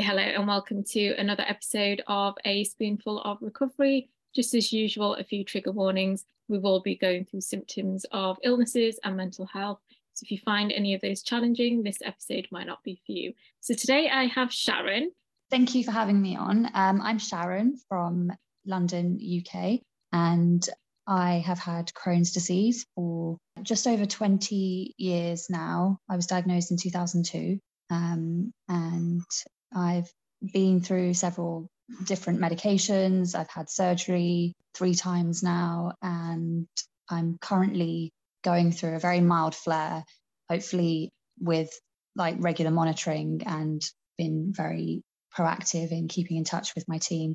Hello, and welcome to another episode of A Spoonful of Recovery. Just as usual, a few trigger warnings. We will be going through symptoms of illnesses and mental health. So if you find any of those challenging, this episode might not be for you. So today I have Sharan. Thank you for having me on. Um, I'm Sharan from London, UK, and I have had Crohn's disease for just over 20 years now. I was diagnosed in 2002. Um, and I've been through several different medications. I've had surgery three times now, and I'm currently going through a very mild flare, hopefully with like regular monitoring and been very proactive in keeping in touch with my team.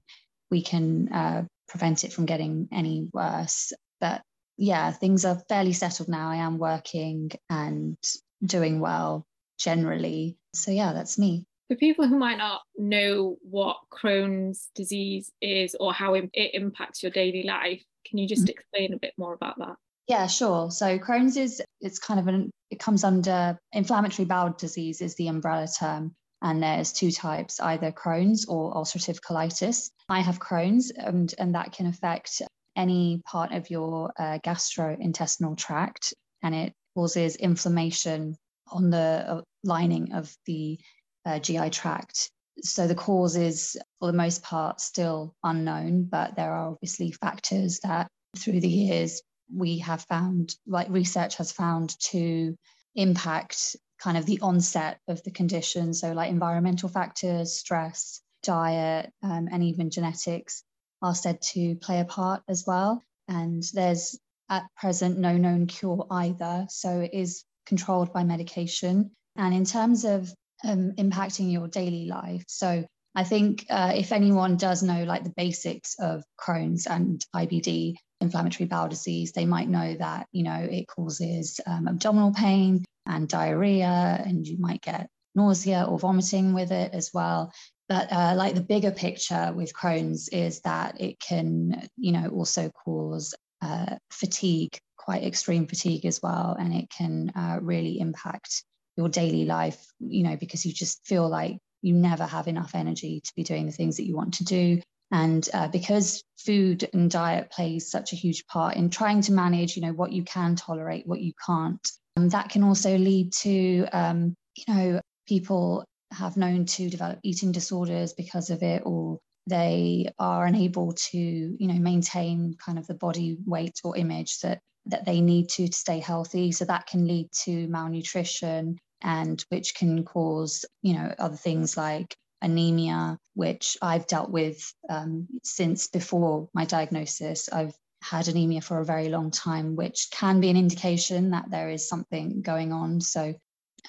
We can uh, prevent it from getting any worse. But yeah, things are fairly settled now. I am working and doing well generally. So yeah, that's me. For people who might not know what Crohn's disease is or how it impacts your daily life, can you just mm-hmm. explain a bit more about that? Yeah, sure. So Crohn's is it's kind of an it comes under inflammatory bowel disease is the umbrella term. And there's two types, either Crohn's or ulcerative colitis. I have Crohn's, and, and that can affect any part of your uh, gastrointestinal tract, and it causes inflammation on the uh, lining of the uh, GI tract. So the cause is, for the most part, still unknown, but there are obviously factors that through the years we have found, like research has found, to impact kind of the onset of the condition. So, like environmental factors, stress, diet, um, and even genetics are said to play a part as well. And there's at present no known cure either. So, it is controlled by medication. And in terms of um, impacting your daily life. So I think uh, if anyone does know like the basics of Crohn's and IBD, inflammatory bowel disease, they might know that you know it causes um, abdominal pain and diarrhea, and you might get nausea or vomiting with it as well. But uh, like the bigger picture with Crohn's is that it can, you know, also cause uh, fatigue, quite extreme fatigue as well, and it can uh, really impact your daily life, you know, because you just feel like you never have enough energy to be doing the things that you want to do. And uh, because food and diet plays such a huge part in trying to manage, you know, what you can tolerate, what you can't, um, that can also lead to, um, you know, people have known to develop eating disorders because of it, or they are unable to, you know, maintain kind of the body weight or image that that they need to to stay healthy. So that can lead to malnutrition and which can cause, you know, other things like anemia, which I've dealt with um, since before my diagnosis. I've had anemia for a very long time, which can be an indication that there is something going on. So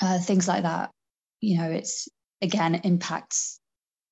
uh, things like that, you know, it's again impacts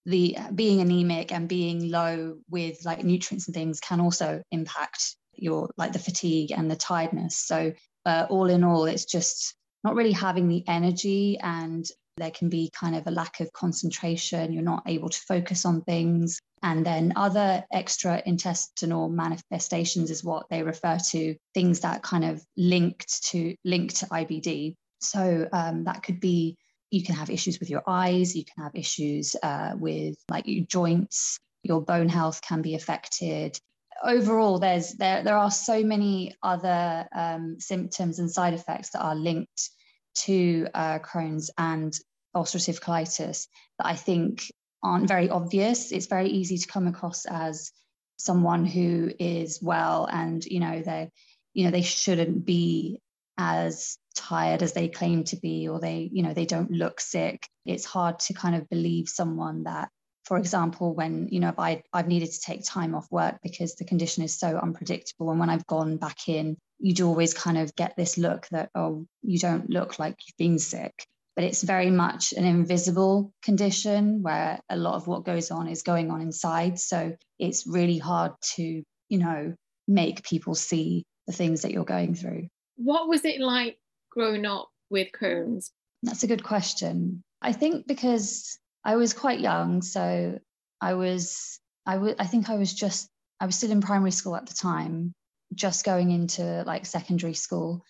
the being anemic and being low with like nutrients and things can also impact your like the fatigue and the tiredness. So uh, all in all, it's just not really having the energy and there can be kind of a lack of concentration. You're not able to focus on things. And then other extra intestinal manifestations is what they refer to, things that kind of linked to linked to IBD. So um, that could be you can have issues with your eyes, you can have issues uh, with like your joints, your bone health can be affected overall there's there there are so many other um, symptoms and side effects that are linked to uh, Crohn's and ulcerative colitis that I think aren't very obvious. It's very easy to come across as someone who is well and you know they you know they shouldn't be as tired as they claim to be or they you know they don't look sick it's hard to kind of believe someone that for example, when you know if I I've needed to take time off work because the condition is so unpredictable, and when I've gone back in, you'd always kind of get this look that oh you don't look like you've been sick, but it's very much an invisible condition where a lot of what goes on is going on inside. So it's really hard to you know make people see the things that you're going through. What was it like growing up with Crohn's? That's a good question. I think because I was quite young, so I was I think I was just I was still in primary school at the time, just going into like secondary school,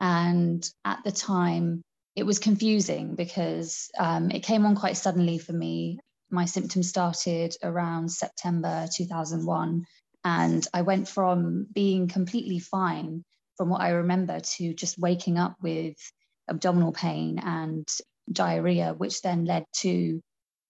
and at the time it was confusing because um, it came on quite suddenly for me. my symptoms started around September 2001. And I went from being completely fine from what I remember to just waking up with abdominal pain and diarrhea, which then led to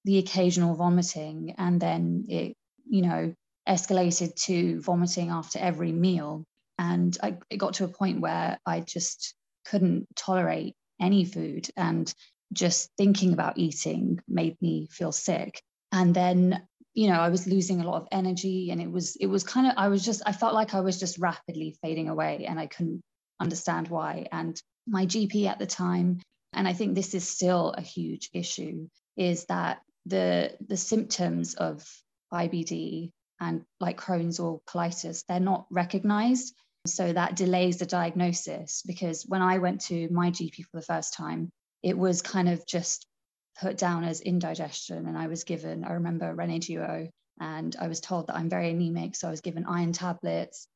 the occasional vomiting. And then it, you know, escalated to vomiting after every meal. And I, it got to a point where I just couldn't tolerate any food. And just thinking about eating made me feel sick. And then, you know, I was losing a lot of energy and it was, it was kind of, I was just, I felt like I was just rapidly fading away and I couldn't understand why. And my GP at the time, and I think this is still a huge issue, is that the the symptoms of IBD and like Crohn's or colitis, they're not recognized. So that delays the diagnosis because when I went to my GP for the first time, it was kind of just put down as indigestion. And I was given, I remember Rennie and I was told that I'm very anemic. So I was given iron tablets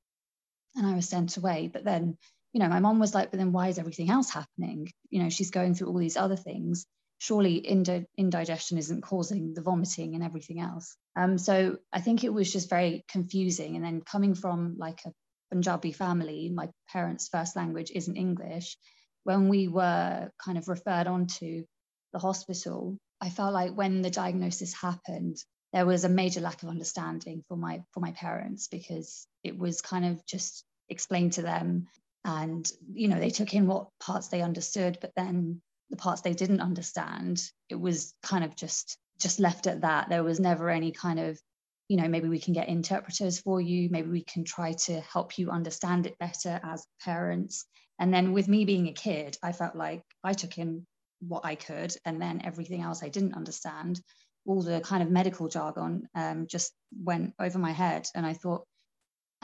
and I was sent away. But then, you know, my mom was like, but then why is everything else happening? You know, she's going through all these other things. Surely indi- indigestion isn't causing the vomiting and everything else. Um, so I think it was just very confusing. And then coming from like a Punjabi family, my parents' first language isn't English. When we were kind of referred on to the hospital, I felt like when the diagnosis happened, there was a major lack of understanding for my for my parents because it was kind of just explained to them and you know they took in what parts they understood but then the parts they didn't understand it was kind of just just left at that. There was never any kind of you know maybe we can get interpreters for you maybe we can try to help you understand it better as parents. And then with me being a kid i felt like i took in what i could and then everything else i didn't understand all the kind of medical jargon um, just went over my head. And i thought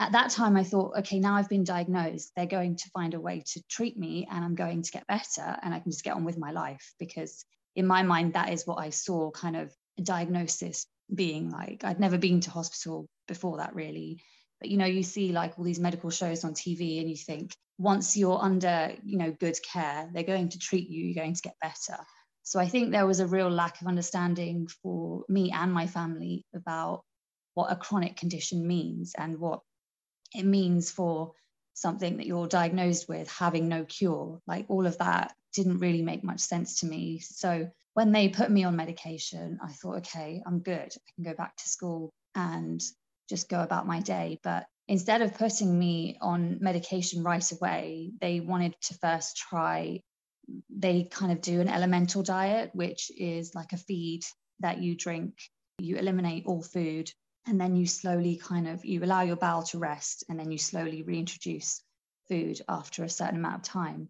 at that time i thought okay now i've been diagnosed they're going to find a way to treat me and i'm going to get better and i can just get on with my life. Because in my mind that is what i saw kind of a diagnosis being like. I'd never been to hospital before that really. But you know you see like all these medical shows on TV and you think once you're under you know good care they're going to treat you you're going to get better. So I think there was a real lack of understanding for me and my family about what a chronic condition means and what it means for something that you're diagnosed with having no cure like all of that didn't really make much sense to me so when they put me on medication, I thought, okay, I'm good. I can go back to school and just go about my day. But instead of putting me on medication right away, they wanted to first try, they kind of do an elemental diet, which is like a feed that you drink. You eliminate all food and then you slowly kind of you allow your bowel to rest and then you slowly reintroduce food after a certain amount of time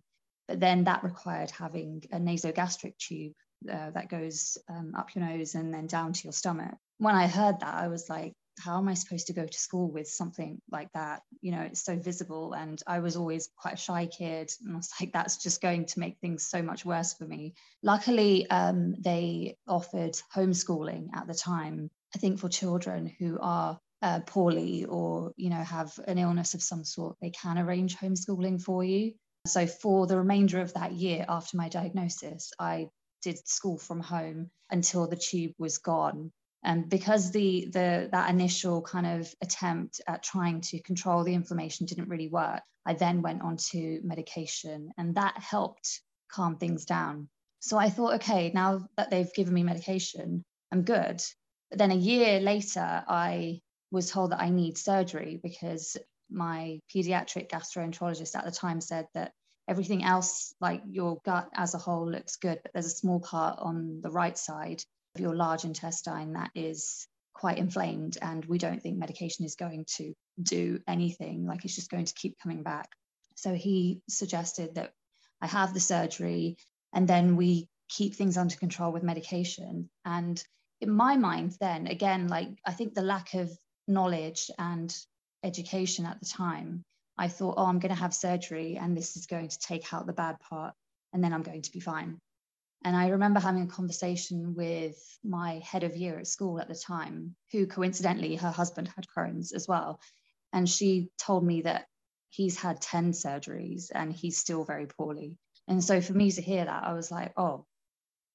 but then that required having a nasogastric tube uh, that goes um, up your nose and then down to your stomach. When I heard that, I was like, how am I supposed to go to school with something like that? You know, it's so visible. And I was always quite a shy kid. And I was like, that's just going to make things so much worse for me. Luckily, um, they offered homeschooling at the time, I think for children who are uh, poorly or, you know, have an illness of some sort, they can arrange homeschooling for you. So for the remainder of that year after my diagnosis, I did school from home until the tube was gone. And because the the that initial kind of attempt at trying to control the inflammation didn't really work, I then went on to medication, and that helped calm things down. So I thought, okay, now that they've given me medication, I'm good. But then a year later, I was told that I need surgery because my pediatric gastroenterologist at the time said that everything else, like your gut as a whole, looks good, but there's a small part on the right side of your large intestine that is quite inflamed. And we don't think medication is going to do anything, like it's just going to keep coming back. So he suggested that I have the surgery and then we keep things under control with medication. And in my mind, then again, like I think the lack of knowledge and education at the time I thought, oh, I'm going to have surgery and this is going to take out the bad part and then I'm going to be fine. And I remember having a conversation with my head of year at school at the time, who coincidentally, her husband had Crohn's as well. And she told me that he's had 10 surgeries and he's still very poorly. And so for me to hear that, I was like, oh.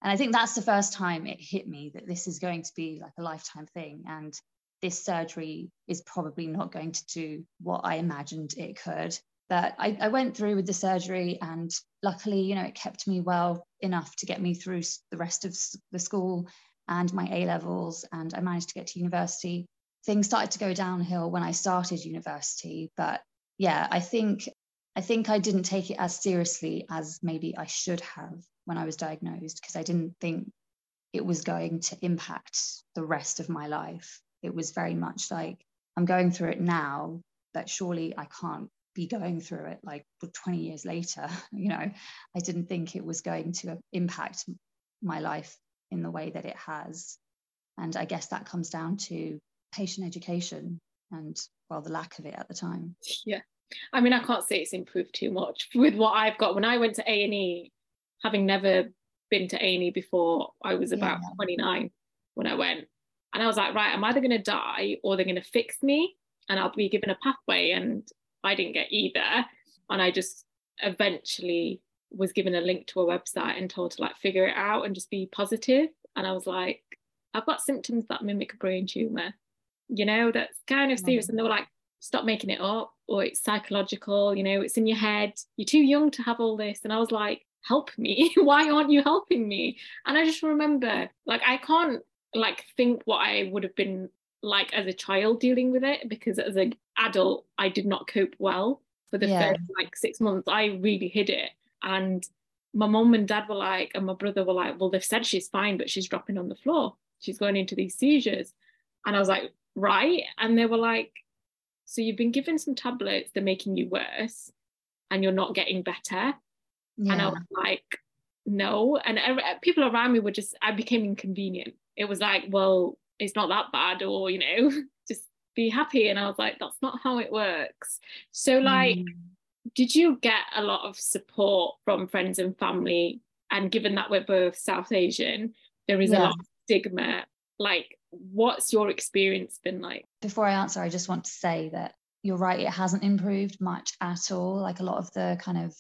And I think that's the first time it hit me that this is going to be like a lifetime thing. And this surgery is probably not going to do what I imagined it could. But I, I went through with the surgery, and luckily, you know, it kept me well enough to get me through the rest of the school and my A levels, and I managed to get to university. Things started to go downhill when I started university, but yeah, I think I think I didn't take it as seriously as maybe I should have when I was diagnosed because I didn't think it was going to impact the rest of my life. It was very much like I'm going through it now, but surely I can't be going through it like 20 years later. You know, I didn't think it was going to impact my life in the way that it has. And I guess that comes down to patient education and, well, the lack of it at the time. Yeah. I mean, I can't say it's improved too much with what I've got. When I went to A&E, having never been to A&E before, I was about yeah. 29 when I went. And I was like, right, I'm either going to die or they're going to fix me and I'll be given a pathway. And I didn't get either. And I just eventually was given a link to a website and told to like figure it out and just be positive. And I was like, I've got symptoms that mimic a brain tumor, you know, that's kind of serious. And they were like, stop making it up, or it's psychological, you know, it's in your head. You're too young to have all this. And I was like, help me. Why aren't you helping me? And I just remember, like, I can't like think what I would have been like as a child dealing with it because as an adult, I did not cope well for the yeah. first like six months. I really hid it and my mom and dad were like, and my brother were like, well, they've said she's fine, but she's dropping on the floor. She's going into these seizures. And I was like, right. And they were like, so you've been given some tablets, they're making you worse, and you're not getting better. Yeah. And I was like, no. And people around me were just, I became inconvenient. It was like, well, it's not that bad, or, you know, just be happy. And I was like, that's not how it works. So, like, mm did you get a lot of support from friends and family? And given that we're both South Asian, there is yeah. a lot of stigma. Like, what's your experience been like? Before I answer, I just want to say that you're right, it hasn't improved much at all. Like a lot of the kind of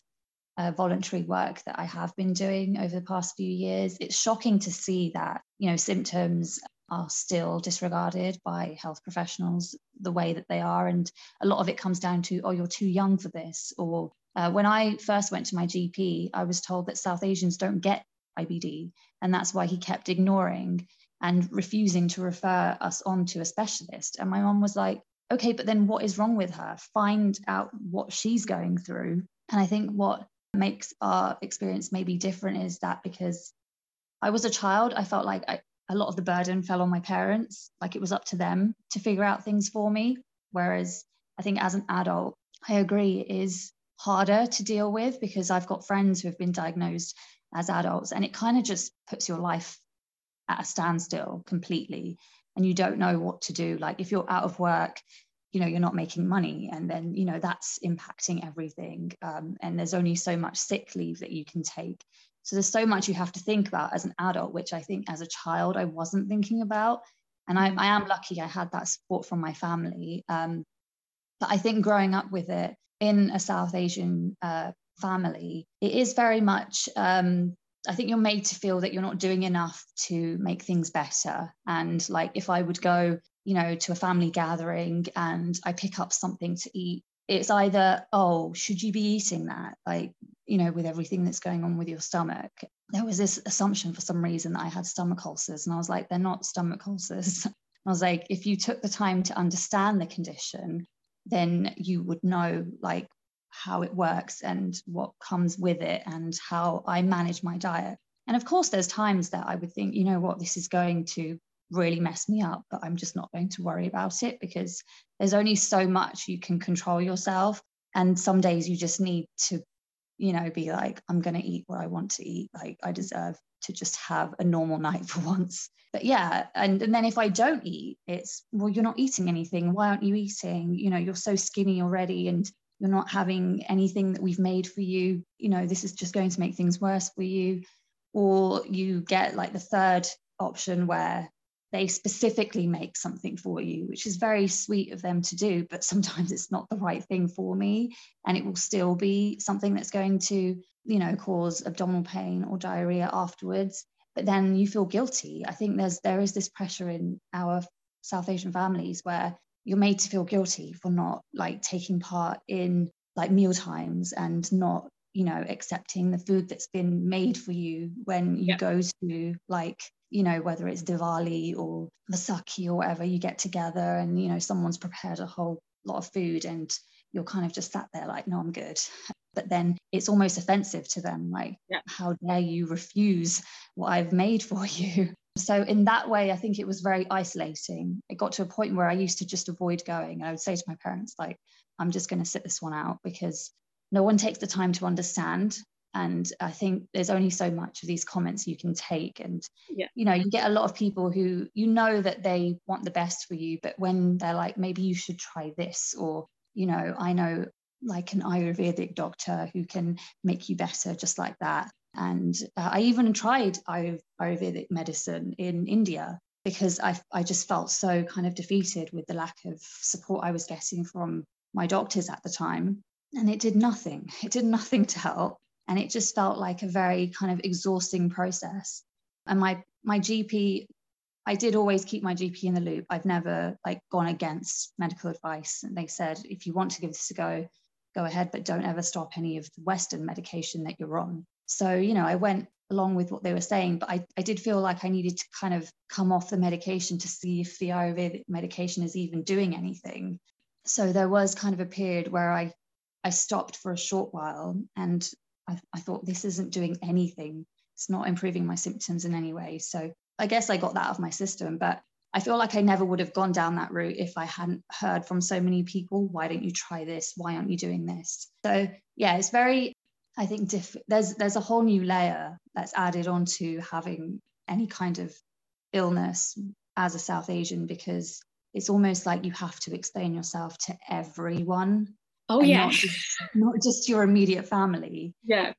uh, voluntary work that I have been doing over the past few years, it's shocking to see that, you know, symptoms are still disregarded by health professionals the way that they are. And a lot of it comes down to, oh, you're too young for this. Or uh, when I first went to my GP, I was told that South Asians don't get IBD. And that's why he kept ignoring and refusing to refer us on to a specialist. And my mom was like, okay, but then what is wrong with her? Find out what she's going through. And I think what makes our experience maybe different is that because I was a child, I felt like I, a lot of the burden fell on my parents. Like it was up to them to figure out things for me. Whereas I think as an adult, I agree it is harder to deal with because I've got friends who have been diagnosed as adults and it kind of just puts your life at a standstill completely and you don't know what to do. Like if you're out of work, you know, you're not making money and then, you know, that's impacting everything. Um, and there's only so much sick leave that you can take. So there's so much you have to think about as an adult, which I think as a child I wasn't thinking about. And I, I am lucky I had that support from my family. Um, but I think growing up with it in a South Asian uh, family, it is very much, um, I think you're made to feel that you're not doing enough to make things better. And like if I would go, you know, to a family gathering and I pick up something to eat, it's either, oh, should you be eating that? Like, you know, with everything that's going on with your stomach. There was this assumption for some reason that I had stomach ulcers. And I was like, they're not stomach ulcers. I was like, if you took the time to understand the condition, then you would know like how it works and what comes with it and how I manage my diet. And of course, there's times that I would think, you know what, this is going to really mess me up, but I'm just not going to worry about it because there's only so much you can control yourself. And some days you just need to, you know, be like, I'm going to eat what I want to eat. Like, I deserve to just have a normal night for once. But yeah, and, and then if I don't eat, it's, well, you're not eating anything. Why aren't you eating? You know, you're so skinny already and you're not having anything that we've made for you. You know, this is just going to make things worse for you. Or you get like the third option where they specifically make something for you, which is very sweet of them to do, but sometimes it's not the right thing for me. And it will still be something that's going to, you know, cause abdominal pain or diarrhea afterwards. but then you feel guilty. I think there's there is this pressure in our South Asian families where you're made to feel guilty for not like taking part in like meal times and not you know accepting the food that's been made for you when you go to like you know whether it's Diwali or Vaisakhi or whatever you get together and you know someone's prepared a whole lot of food and you're kind of just sat there like no I'm good. But then it's almost offensive to them like yeah. how dare you refuse what I've made for you? So in that way I think it was very isolating. It got to a point where I used to just avoid going And I would say to my parents like I'm just going to sit this one out because no one takes the time to understand and i think there's only so much of these comments you can take and yeah. you know you get a lot of people who you know that they want the best for you but when they're like maybe you should try this or you know i know like an ayurvedic doctor who can make you better just like that and uh, i even tried ayurvedic medicine in india because I, I just felt so kind of defeated with the lack of support i was getting from my doctors at the time and it did nothing. It did nothing to help. And it just felt like a very kind of exhausting process. And my my GP, I did always keep my GP in the loop. I've never like gone against medical advice. And they said, if you want to give this a go, go ahead, but don't ever stop any of the Western medication that you're on. So, you know, I went along with what they were saying, but I, I did feel like I needed to kind of come off the medication to see if the Ayurvedic medication is even doing anything. So there was kind of a period where I I stopped for a short while and I, I thought this isn't doing anything. It's not improving my symptoms in any way. So I guess I got that out of my system. But I feel like I never would have gone down that route if I hadn't heard from so many people. Why don't you try this? Why aren't you doing this? So yeah, it's very. I think diff- there's there's a whole new layer that's added onto having any kind of illness as a South Asian because it's almost like you have to explain yourself to everyone Oh yeah. Not just, not just your immediate family. Yeah.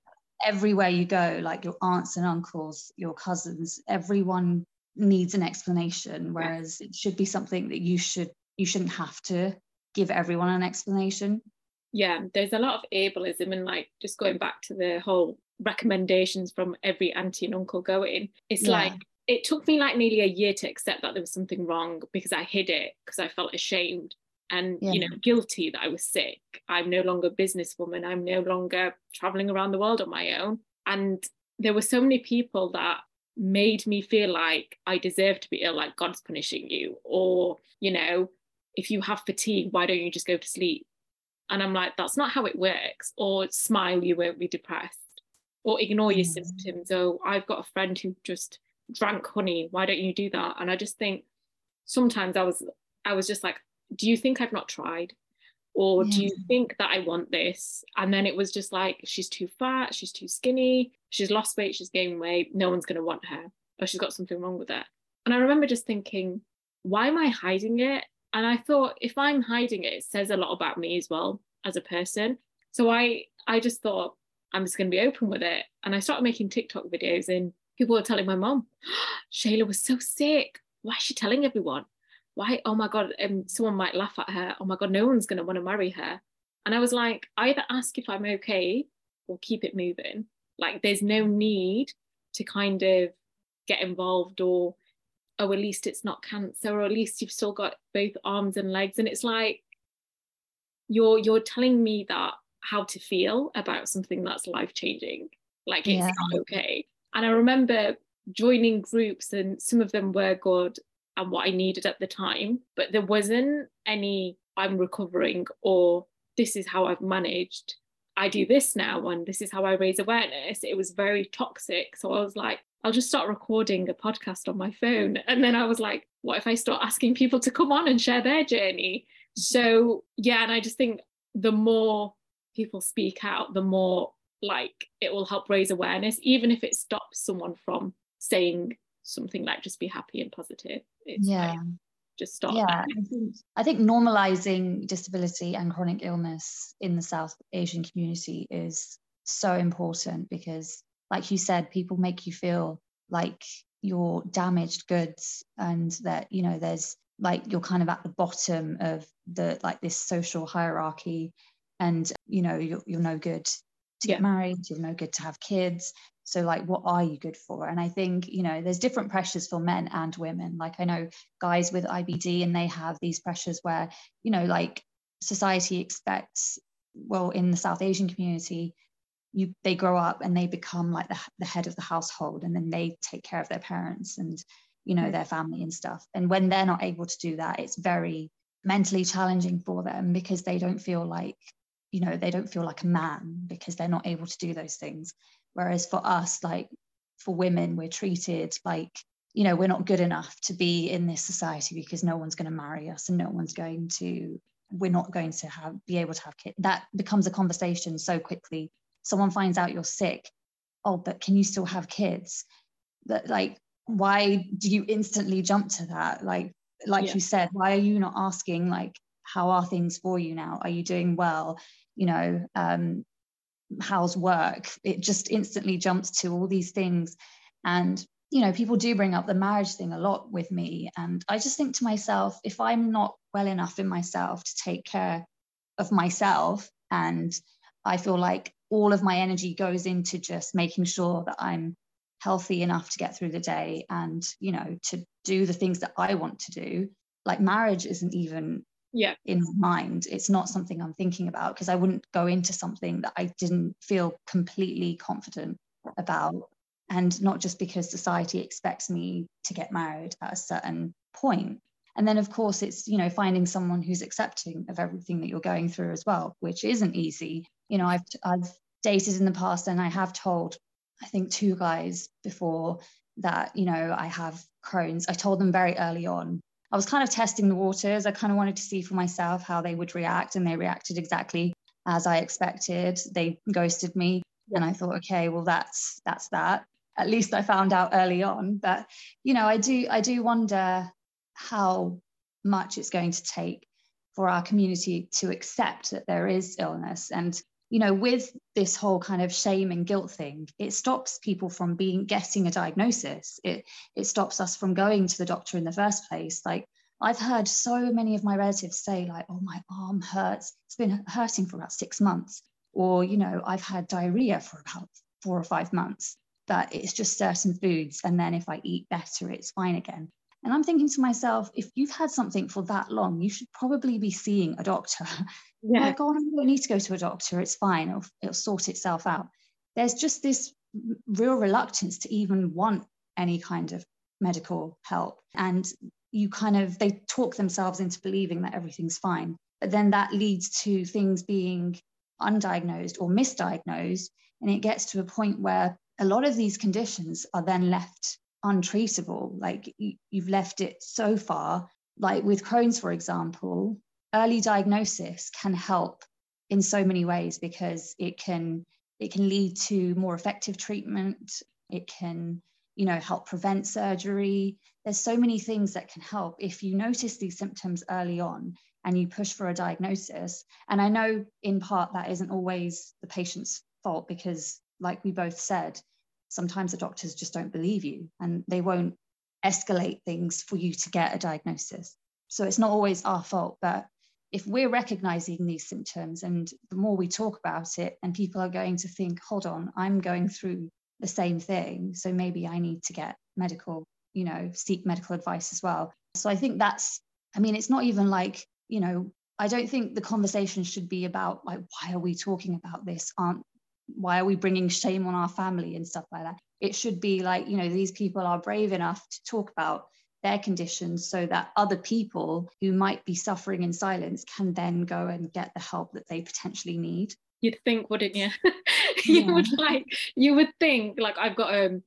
Everywhere you go, like your aunts and uncles, your cousins, everyone needs an explanation. Whereas yeah. it should be something that you should you shouldn't have to give everyone an explanation. Yeah, there's a lot of ableism and like just going back to the whole recommendations from every auntie and uncle going. It's yeah. like it took me like nearly a year to accept that there was something wrong because I hid it because I felt ashamed and yeah. you know guilty that i was sick. I'm no longer a businesswoman. I'm no longer traveling around the world on my own. And there were so many people that made me feel like i deserve to be ill like god's punishing you or you know if you have fatigue why don't you just go to sleep? And i'm like that's not how it works. Or smile you won't be depressed. Or ignore your mm. symptoms. Oh i've got a friend who just drank honey. Why don't you do that? And i just think sometimes i was i was just like do you think I've not tried? Or yeah. do you think that I want this? And then it was just like, she's too fat, she's too skinny, she's lost weight, she's gained weight, no one's going to want her, or she's got something wrong with her. And I remember just thinking, why am I hiding it? And I thought, if I'm hiding it, it says a lot about me as well as a person. So I, I just thought, I'm just going to be open with it. And I started making TikTok videos, and people were telling my mom, Shayla was so sick. Why is she telling everyone? Why oh my god um, someone might laugh at her. Oh my god no one's going to want to marry her. And i was like either ask if i'm okay or keep it moving. Like there's no need to kind of get involved or oh at least it's not cancer or at least you've still got both arms and legs. And it's like you're you're telling me that how to feel about something that's life changing like it's yeah. not okay. And i remember joining groups and some of them were good and what I needed at the time. But there wasn't any, I'm recovering or this is how I've managed. I do this now and this is how I raise awareness. It was very toxic. So I was like, I'll just start recording a podcast on my phone. And then I was like, what if I start asking people to come on and share their journey? So, yeah, and I just think the more people speak out, the more like it will help raise awareness, even if it stops someone from saying something like just be happy and positive. It's yeah. Like, just stop. Yeah, I think, I think normalizing disability and chronic illness in the South Asian community is so important because, like you said, people make you feel like you're damaged goods and that, you know, there's like you're kind of at the bottom of the like this social hierarchy and you know you're, you're no good to get married you're no good to have kids so like what are you good for? And i think you know there's different pressures for men and women. Like i know guys with ibd and they have these pressures where you know like society expects well in the south asian community you they grow up and they become like the, the head of the household and then they take care of their parents and you know their family and stuff. And when they're not able to do that it's very mentally challenging for them because they don't feel like you know they don't feel like a man because they're not able to do those things whereas for us like for women we're treated like you know we're not good enough to be in this society because no one's going to marry us and no one's going to we're not going to have be able to have kids that becomes a conversation so quickly. Someone finds out you're sick oh but can you still have kids? That like why do you instantly jump to that? Like like yeah. you said why are you not asking like how are things for you now? Are you doing well? You know um how's work it just instantly jumps to all these things. And you know people do bring up the marriage thing a lot with me. And i just think to myself if i'm not well enough in myself to take care of myself and i feel like all of my energy goes into just making sure that i'm healthy enough to get through the day and you know to do the things that i want to do like marriage isn't even yeah in mind it's not something i'm thinking about because i wouldn't go into something that i didn't feel completely confident about and not just because society expects me to get married at a certain point and then of course it's you know finding someone who's accepting of everything that you're going through as well which isn't easy you know i've i've dated in the past and i have told I think two guys before that, you know, I have Crohn's. I told them very early on. I was kind of testing the waters. I kind of wanted to see for myself how they would react, and they reacted exactly as I expected. They ghosted me, and I thought, okay, well, that's that's that. At least I found out early on. But you know, I do I do wonder how much it's going to take for our community to accept that there is illness and you know with this whole kind of shame and guilt thing it stops people from being getting a diagnosis. It it stops us from going to the doctor in the first place. Like i've heard so many of my relatives say like oh my arm hurts. It's been hurting for about 6 months. Or you know i've had diarrhea for about 4 or 5 months but it's just certain foods and then if i eat better it's fine again and I'm thinking to myself, if you've had something for that long, you should probably be seeing a doctor. Yeah. like, oh, you don't need to go to a doctor. It's fine. It'll, it'll sort itself out. There's just this real reluctance to even want any kind of medical help. And you kind of, they talk themselves into believing that everything's fine. But then that leads to things being undiagnosed or misdiagnosed. And it gets to a point where a lot of these conditions are then left untreatable. Like you, you've left it so far. Like with Crohn's, for example, early diagnosis can help in so many ways because it can it can lead to more effective treatment. It can you know help prevent surgery there's so many things that can help if you notice these symptoms early on and you push for a diagnosis and i know in part that isn't always the patient's fault because like we both said sometimes the doctors just don't believe you and they won't escalate things for you to get a diagnosis. So it's not always our fault, but if we're recognizing these symptoms and the more we talk about it, and people are going to think, hold on, I'm going through the same thing. So maybe I need to get medical, you know, seek medical advice as well. So I think that's, I mean, it's not even like, you know, I don't think the conversation should be about like, why are we talking about this? Aren't why are we bringing shame on our family and stuff like that? It should be like you know these people are brave enough to talk about their conditions so that other people who might be suffering in silence can then go and get the help that they potentially need. You'd think wouldn't you? You yeah. would like you would think like i've got a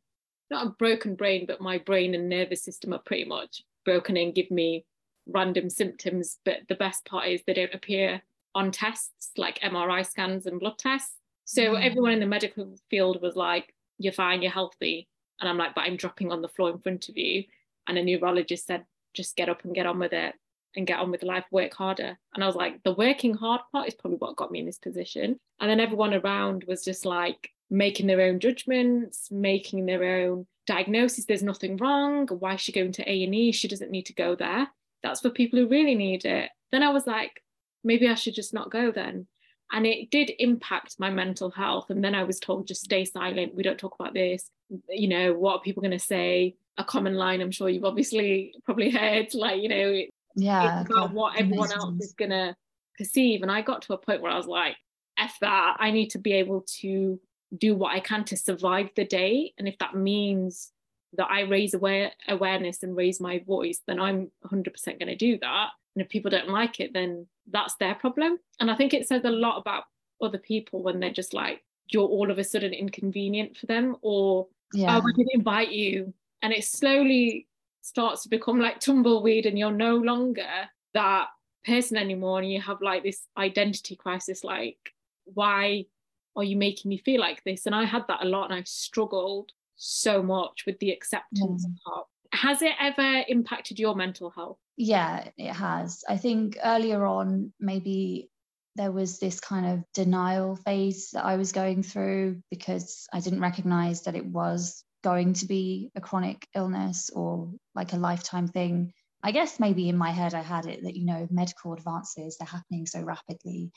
not a broken brain but my brain and nervous system are pretty much broken and give me random symptoms but the best part is they don't appear on tests like mri scans and blood tests so mm. everyone in the medical field was like, you're fine, you're healthy. And I'm like, but I'm dropping on the floor in front of you. And a neurologist said, just get up and get on with it and get on with life, work harder. And I was like, the working hard part is probably what got me in this position. And then everyone around was just like making their own judgments, making their own diagnosis. There's nothing wrong. Why is she going to A&E? She doesn't need to go there. That's for people who really need it. Then I was like, maybe I should just not go then. And it did impact my mental health. And then I was told, just stay silent. We don't talk about this. You know, what are people going to say? A common line I'm sure you've obviously probably heard, like, you know, yeah, it's about what everyone else is going to perceive. And I got to a point where I was like, F that. I need to be able to do what I can to survive the day. And if that means that I raise aware awareness and raise my voice, then I'm 100% going to do that. And if people don't like it, then that's their problem. And I think it says a lot about other people when they're just like, you're all of a sudden inconvenient for them, or yeah. oh, I didn't invite you. And it slowly starts to become like tumbleweed, and you're no longer that person anymore. And you have like this identity crisis like, why are you making me feel like this? And I had that a lot and I struggled so much with the acceptance mm. part. Has it ever impacted your mental health? Yeah, it has. I think earlier on, maybe there was this kind of denial phase that I was going through because I didn't recognize that it was going to be a chronic illness or like a lifetime thing. I guess maybe in my head I had it that, you know, medical advances, they're happening so rapidly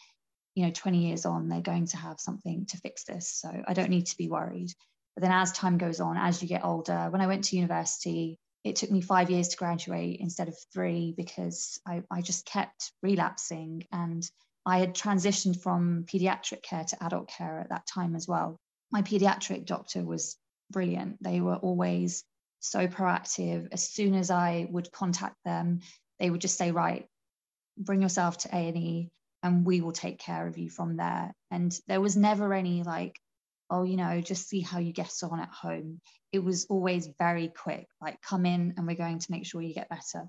you know 20 years on they're going to have something to fix this so i don't need to be worried but then as time goes on as you get older when i went to university it took me five years to graduate instead of three because I, I just kept relapsing. And i had transitioned from pediatric care to adult care at that time as well. My pediatric doctor was brilliant. They were always so proactive. As soon as i would contact them they would just say right bring yourself to a&e and we will take care of you from there. And there was never any like, oh, you know, just see how you get on at home. It was always very quick, like come in and we're going to make sure you get better.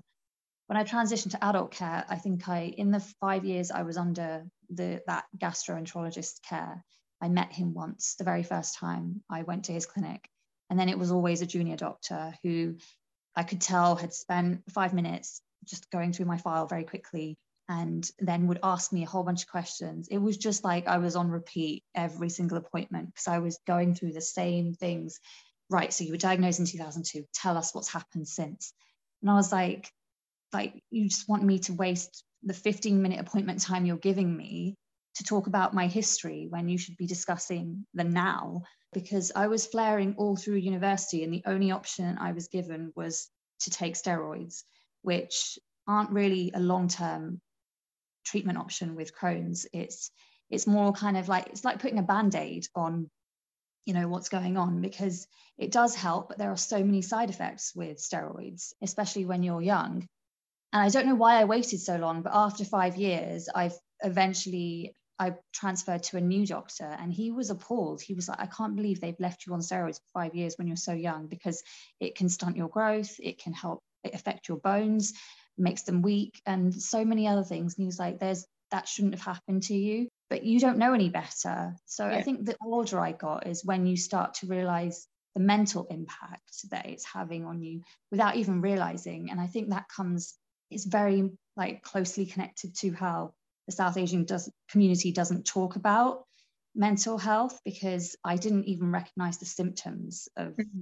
When I transitioned to adult care, I think I, in the five years I was under the that gastroenterologist care, I met him once, the very first time I went to his clinic. And then it was always a junior doctor who I could tell had spent five minutes just going through my file very quickly and then would ask me a whole bunch of questions. It was just like I was on repeat every single appointment because I was going through the same things. Right, so you were diagnosed in 2002. Tell us what's happened since. And I was like, like you just want me to waste the 15 minute appointment time you're giving me to talk about my history when you should be discussing the now because I was flaring all through university and the only option I was given was to take steroids, which aren't really a long term treatment option with Crohn's. It's it's more kind of like it's like putting a band-aid on you know what's going on because it does help but there are so many side effects with steroids especially when you're young and i don't know why i waited so long but after 5 years i've eventually i transferred to a new doctor and he was appalled he was like i can't believe they've left you on steroids for 5 years when you're so young because it can stunt your growth it can help affect your bones makes them weak and so many other things and he was like there's that shouldn't have happened to you but you don't know any better so yeah. i think the order i got is when you start to realize the mental impact that it's having on you without even realizing and i think that comes is very like closely connected to how the south asian does, community doesn't talk about mental health because i didn't even recognize the symptoms of mm-hmm.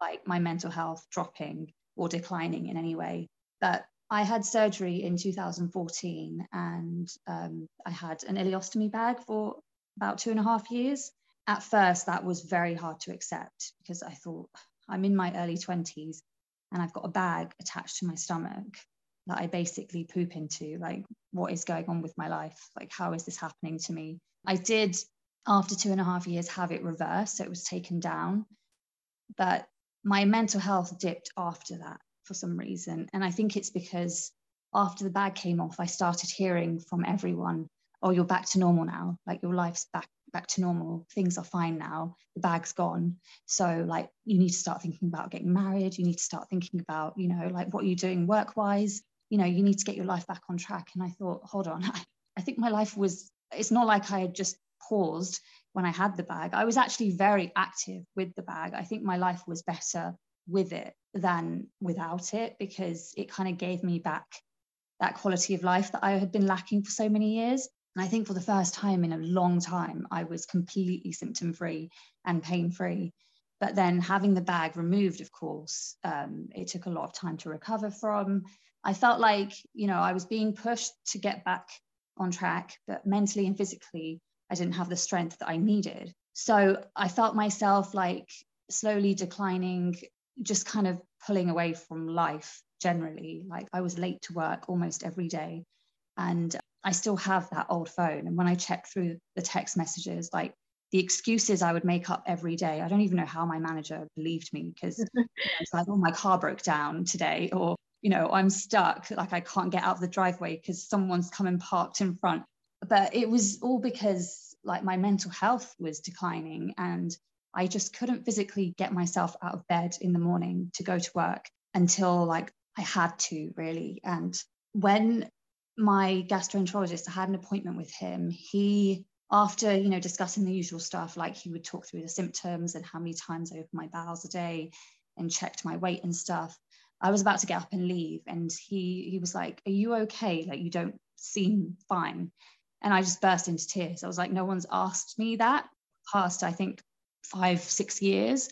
like my mental health dropping or declining in any way but I had surgery in 2014 and um, I had an ileostomy bag for about two and a half years. At first, that was very hard to accept because I thought I'm in my early 20s and I've got a bag attached to my stomach that I basically poop into. Like, what is going on with my life? Like, how is this happening to me? I did, after two and a half years, have it reversed. So it was taken down. But my mental health dipped after that for some reason. And I think it's because after the bag came off, I started hearing from everyone, oh, you're back to normal now. Like your life's back back to normal. Things are fine now. The bag's gone. So like you need to start thinking about getting married. You need to start thinking about, you know, like what you're you doing work-wise? You know, you need to get your life back on track. And I thought, hold on, I, I think my life was, it's not like I had just paused when I had the bag. I was actually very active with the bag. I think my life was better with it than without it because it kind of gave me back that quality of life that I had been lacking for so many years. And I think for the first time in a long time, I was completely symptom free and pain free. But then having the bag removed, of course, um, it took a lot of time to recover from. I felt like, you know, I was being pushed to get back on track, but mentally and physically, I didn't have the strength that I needed. So I felt myself like slowly declining, just kind of pulling away from life generally. Like I was late to work almost every day. And I still have that old phone. And when I check through the text messages, like the excuses I would make up every day, I don't even know how my manager believed me because you know, it's like, oh, my car broke down today, or, you know, I'm stuck, like I can't get out of the driveway because someone's come and parked in front. But it was all because like my mental health was declining and I just couldn't physically get myself out of bed in the morning to go to work until like I had to really. And when my gastroenterologist, I had an appointment with him, he after you know discussing the usual stuff like he would talk through the symptoms and how many times i opened my bowels a day and checked my weight and stuff i was about to get up and leave. And he he was like are you okay? Like you don't seem fine. And i just burst into tears. I was like no one's asked me that. Past i think five six years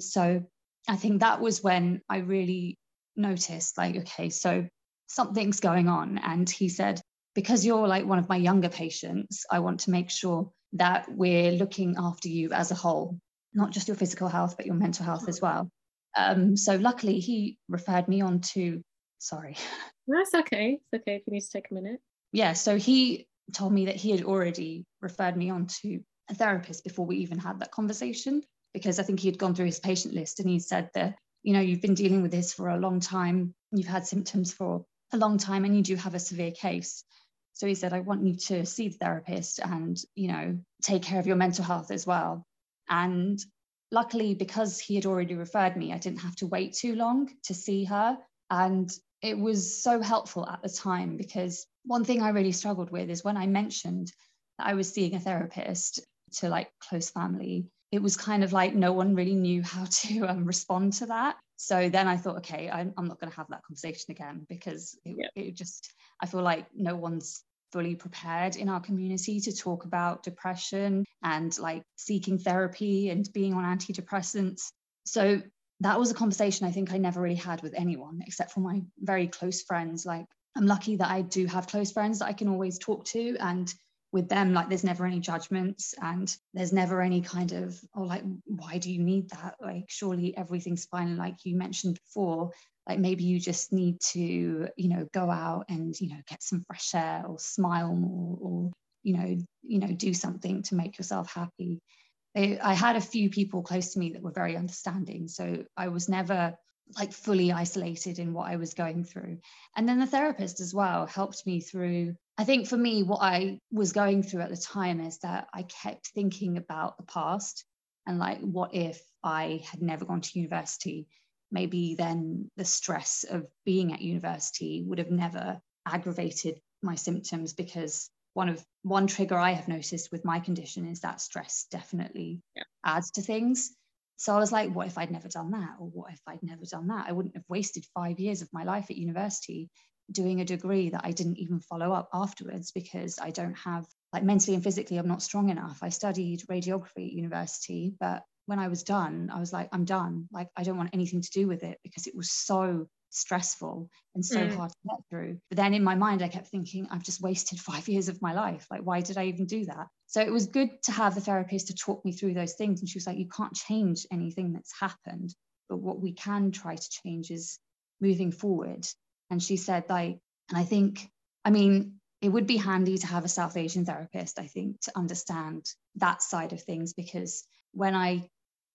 so i think that was when i really noticed like okay so something's going on and he said because you're like one of my younger patients, I want to make sure that we're looking after you as a whole, not just your physical health, but your mental health as well. Um, so luckily, he referred me on to, sorry. That's okay. It's okay if you need to take a minute. Yeah. So he told me that he had already referred me on to a therapist before we even had that conversation, because I think he had gone through his patient list and he said that, you know, you've been dealing with this for a long time, you've had symptoms for a long time, and you do have a severe case. So he said, I want you to see the therapist and, you know, take care of your mental health as well. And luckily, because he had already referred me, I didn't have to wait too long to see her. And it was so helpful at the time because one thing I really struggled with is when I mentioned that I was seeing a therapist to like close family, it was kind of like no one really knew how to um, respond to that. So then I thought, okay, I'm, I'm not going to have that conversation again because it, yeah. it just, I feel like no one's fully prepared in our community to talk about depression and like seeking therapy and being on antidepressants. So that was a conversation I think I never really had with anyone except for my very close friends. Like, I'm lucky that I do have close friends that I can always talk to. And with them, like, there's never any judgments and there's never any kind of, oh, like, why do you need that? Like, surely everything's fine. Like you mentioned before, like maybe you just need to you know go out and you know get some fresh air or smile more or you know you know do something to make yourself happy i had a few people close to me that were very understanding so i was never like fully isolated in what i was going through and then the therapist as well helped me through i think for me what i was going through at the time is that i kept thinking about the past and like what if i had never gone to university maybe then the stress of being at university would have never aggravated my symptoms because one of one trigger I have noticed with my condition is that stress definitely yeah. adds to things. So I was like, what if I'd never done that? Or what if I'd never done that? I wouldn't have wasted five years of my life at university doing a degree that I didn't even follow up afterwards because I don't have, like, mentally and physically, I'm not strong enough. I studied radiography at university, but when I was done, I was like, I'm done. Like, I don't want anything to do with it because it was so stressful and so mm. hard to get through. But then in my mind, I kept thinking, I've just wasted five years of my life. Like, why did I even do that? So it was good to have the therapist to talk me through those things. And she was like, you can't change anything that's happened. But what we can try to change is moving forward. And she said, like, and I think, I mean, it would be handy to have a South Asian therapist, I think, to understand that side of things because when I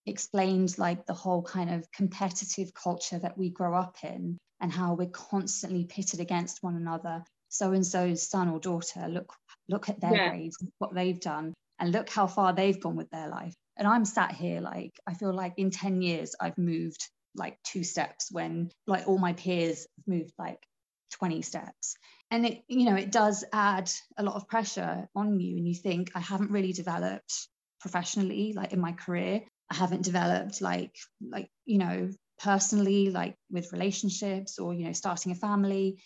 explained like the whole kind of competitive culture that we grow up in and how we're constantly pitted against one another so and so's son or daughter look look at their yeah. grades what they've done and look how far they've gone with their life and i'm sat here like i feel like in 10 years i've moved like two steps when like all my peers have moved like 20 steps. And it you know it does add a lot of pressure on you and you think i haven't really developed professionally like in my career. I haven't developed like like you know personally like with relationships or you know starting a family.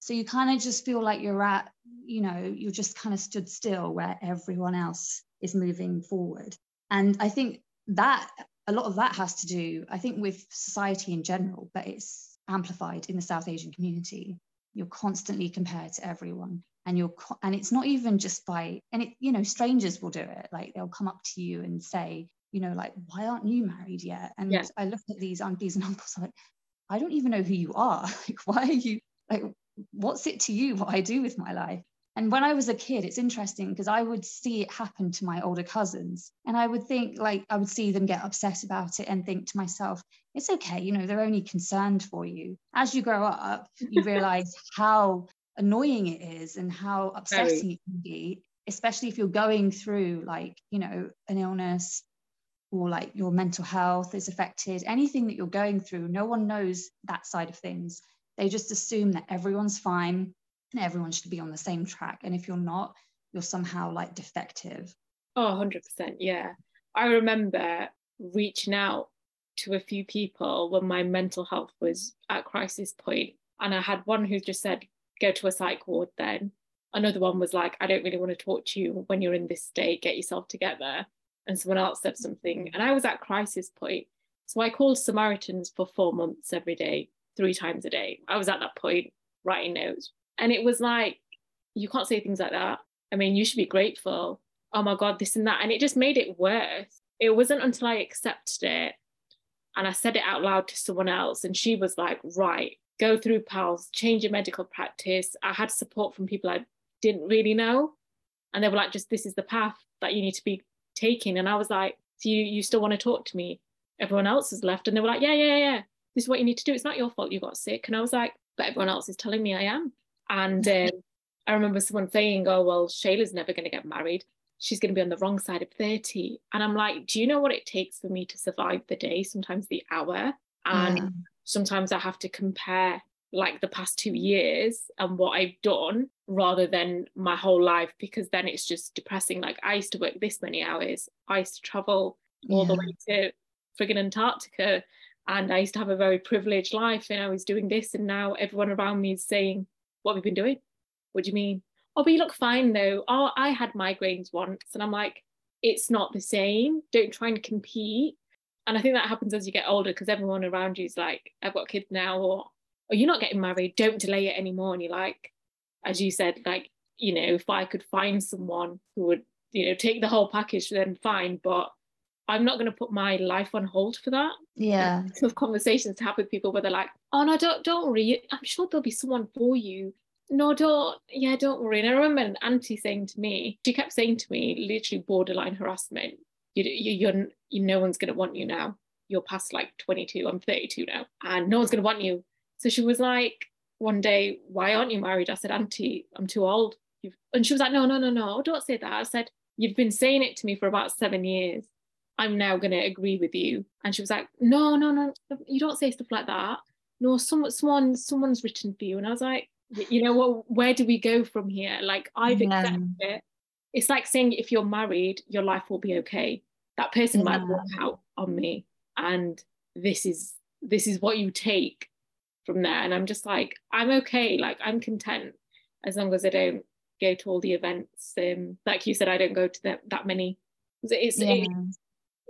So you kind of just feel like you're at you know you're just kind of stood still where everyone else is moving forward. And i think that a lot of that has to do i think with society in general but it's amplified in the south asian community. You're constantly compared to everyone and you're and it's not even just by and it you know strangers will do it. Like they'll come up to you and say you know like why aren't you married yet? And yeah. i look at these um, aunties and uncles I'm like i don't even know who you are. Like why are you like what's it to you what i do with my life and when I was a kid, it's interesting because I would see it happen to my older cousins. And I would think, like, I would see them get upset about it and think to myself, it's okay, you know, they're only concerned for you. As you grow up, you realize how annoying it is and how upsetting Very. it can be, especially if you're going through, like, you know, an illness or like your mental health is affected, anything that you're going through, no one knows that side of things. They just assume that everyone's fine and everyone should be on the same track. And if you're not, you're somehow like defective. Oh, 100%. Yeah. I remember reaching out to a few people when my mental health was at crisis point, And I had one who just said, go to a psych ward then. Another one was like, I don't really want to talk to you when you're in this state, get yourself together. And someone else said something. Mm-hmm. And I was at crisis point. So I called Samaritans for four months every day, three times a day. I was at that point writing notes, and it was like, you can't say things like that. I mean, you should be grateful. Oh my God, this and that. And it just made it worse. It wasn't until I accepted it and I said it out loud to someone else, and she was like, right, go through PALS, change your medical practice. I had support from people I didn't really know. And they were like, just this is the path that you need to be taking. And I was like, so you, you still want to talk to me? Everyone else has left. And they were like, yeah, yeah, yeah. This is what you need to do. It's not your fault you got sick. And I was like, but everyone else is telling me I am. And um, I remember someone saying, oh, well, Shayla's never going to get married. She's going to be on the wrong side of 30. And I'm like, do you know what it takes for me to survive the day, sometimes the hour? And yeah. sometimes I have to compare like the past two years and what I've done rather than my whole life because then it's just depressing. Like I used to work this many hours, I used to travel all yeah. the way to friggin' Antarctica and I used to have a very privileged life and I was doing this and now everyone around me is saying what have you been doing? What do you mean? Oh, but you look fine though. Oh, I had migraines once. And I'm like, it's not the same. Don't try and compete. And I think that happens as you get older because everyone around you is like, I've got kids now, or, or you're not getting married, don't delay it anymore. And you're like, as you said, like, you know, if I could find someone who would, you know, take the whole package, then fine. But I'm not going to put my life on hold for that. Yeah. Of conversations to have with people where they're like, oh no, don't don't worry. I'm sure there'll be someone for you. No, don't. Yeah, don't worry. And I remember an auntie saying to me, she kept saying to me, literally borderline harassment. You, you, you're, you, no one's going to want you now. You're past like 22. I'm 32 now, and no one's going to want you. So she was like, one day, why aren't you married? I said, Auntie, I'm too old. You've... And she was like, No, no, no, no, don't say that. I said, You've been saying it to me for about seven years. I'm now going to agree with you. And she was like, no, no, no, you don't say stuff like that. No, someone, someone, someone's written for you. And I was like, you know what, where do we go from here? Like I've yeah. accepted it. It's like saying if you're married, your life will be okay. That person yeah. might walk out on me. And this is this is what you take from there. And I'm just like, I'm okay. Like I'm content as long as I don't go to all the events. Um, like you said, I don't go to that, that many. It's, yeah. it,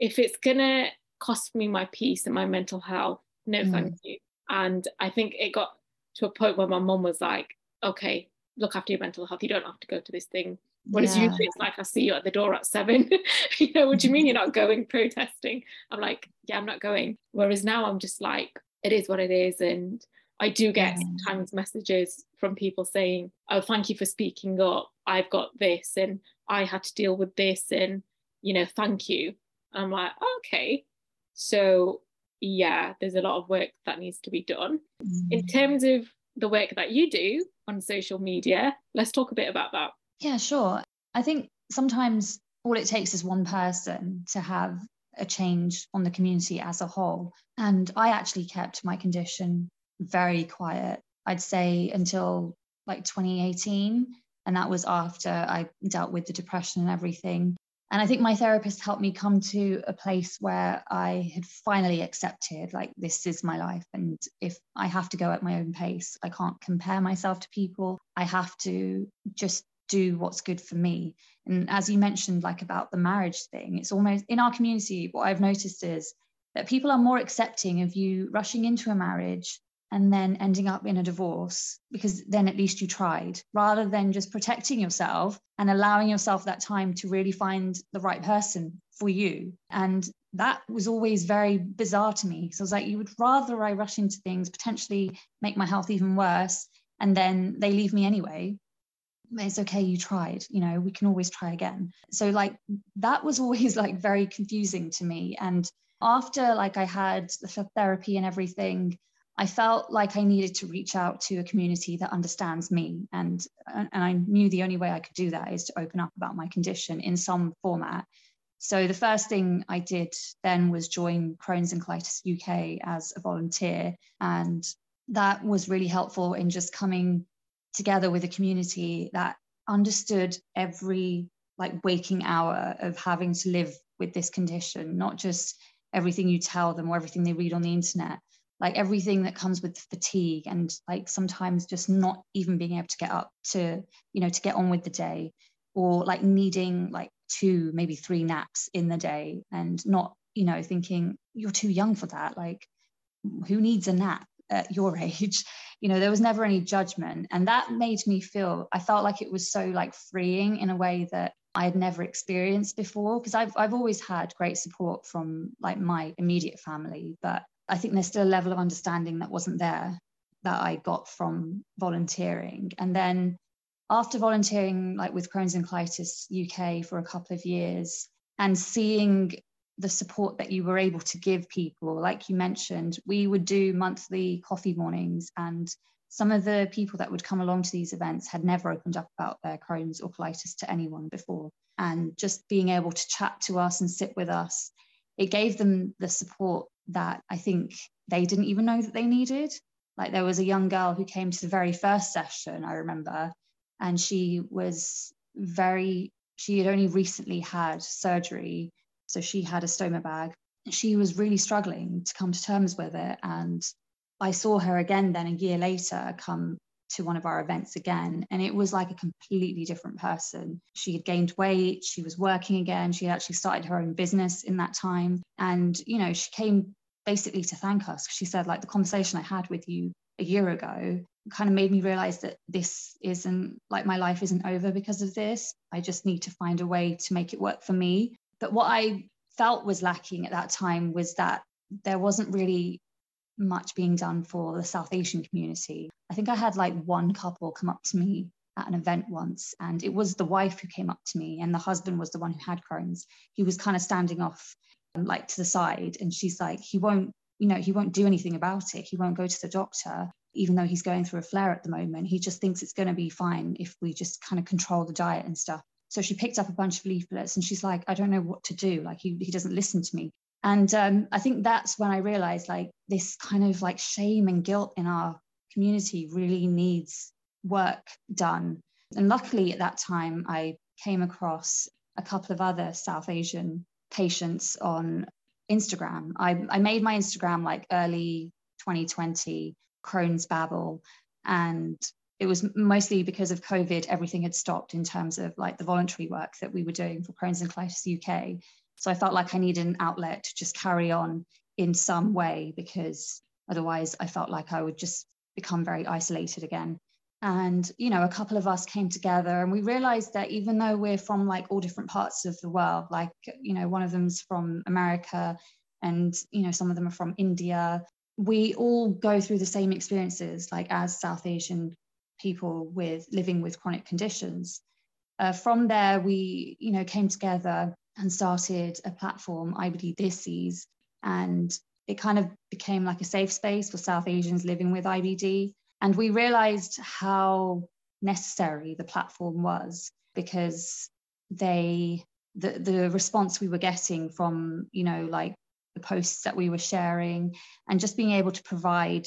if it's gonna cost me my peace and my mental health, no mm. thank you. And I think it got to a point where my mum was like, okay, look after your mental health. You don't have to go to this thing. Whereas yeah. usually it's like I see you at the door at seven. you know, what do you mean you're not going protesting? I'm like, yeah, I'm not going. Whereas now I'm just like, it is what it is. And I do get yeah. sometimes messages from people saying, Oh, thank you for speaking up. I've got this and I had to deal with this and you know, thank you. I'm like, okay. So yeah, there's a lot of work that needs to be done. Mm. In terms of the work that you do on social media, let's talk a bit about that. Yeah, sure. I think sometimes all it takes is one person to have a change on the community as a whole. And I actually kept my condition very quiet, I'd say until like 2018. And that was after I dealt with the depression and everything. And I think my therapist helped me come to a place where I had finally accepted, like, this is my life. And if I have to go at my own pace, I can't compare myself to people. I have to just do what's good for me. And as you mentioned, like about the marriage thing, it's almost in our community, what I've noticed is that people are more accepting of you rushing into a marriage and then ending up in a divorce because then at least you tried rather than just protecting yourself and allowing yourself that time to really find the right person for you. And that was always very bizarre to me. So I was like, you would rather I rush into things, potentially make my health even worse, and then they leave me anyway. It's okay, you tried, you know, we can always try again. So, like, that was always like very confusing to me. And after like I had the therapy and everything, I felt like I needed to reach out to a community that understands me. And, uh, and I knew the only way I could do that is to open up about my condition in some format. So the first thing I did then was join Crohn's and Colitis UK as a volunteer. And that was really helpful in just coming together with a community that understood every like waking hour of having to live with this condition, not just everything you tell them or everything they read on the internet like everything that comes with fatigue and like sometimes just not even being able to get up to you know to get on with the day or like needing like two maybe three naps in the day and not you know thinking you're too young for that. Like who needs a nap at your age? You know there was never any judgment. And that made me feel i felt like it was so like freeing in a way that I had never experienced before. Because I've I've always had great support from like my immediate family, but I think there's still a level of understanding that wasn't there that I got from volunteering. And then after volunteering like with Crohn's and Colitis UK for a couple of years and seeing the support that you were able to give people, like you mentioned, we would do monthly coffee mornings and some of the people that would come along to these events had never opened up about their Crohn's or colitis to anyone before. And just being able to chat to us and sit with us, it gave them the support that I think they didn't even know that they needed. Like there was a young girl who came to the very first session, I remember, and she was very, she had only recently had surgery. So she had a stoma bag. She was really struggling to come to terms with it. And I saw her again then a year later come to one of our events again and it was like a completely different person she had gained weight she was working again she had actually started her own business in that time and you know she came basically to thank us she said like the conversation i had with you a year ago kind of made me realize that this isn't like my life isn't over because of this i just need to find a way to make it work for me but what i felt was lacking at that time was that there wasn't really much being done for the South Asian community. I think I had like one couple come up to me at an event once, and it was the wife who came up to me, and the husband was the one who had Crohn's. He was kind of standing off, like to the side, and she's like, he won't, you know, he won't do anything about it. He won't go to the doctor, even though he's going through a flare at the moment. He just thinks it's going to be fine if we just kind of control the diet and stuff. So she picked up a bunch of leaflets and she's like, I don't know what to do. Like, he, he doesn't listen to me. And um, I think that's when I realized like this kind of like shame and guilt in our community really needs work done. And luckily at that time, I came across a couple of other South Asian patients on Instagram. I, I made my Instagram like early 2020, Crohn's Babble. And it was mostly because of COVID, everything had stopped in terms of like the voluntary work that we were doing for Crohn's and Colitis UK. So I felt like I needed an outlet to just carry on in some way because otherwise I felt like I would just become very isolated again. And, you know, a couple of us came together and we realized that even though we're from like all different parts of the world, like, you know, one of them's from America and, you know, some of them are from India, we all go through the same experiences, like as South Asian people with living with chronic conditions. Uh, from there, we, you know, came together and started a platform, IBD and it kind of became like a safe space for South Asians living with IBD. And we realized how necessary the platform was because they the the response we were getting from you know like the posts that we were sharing and just being able to provide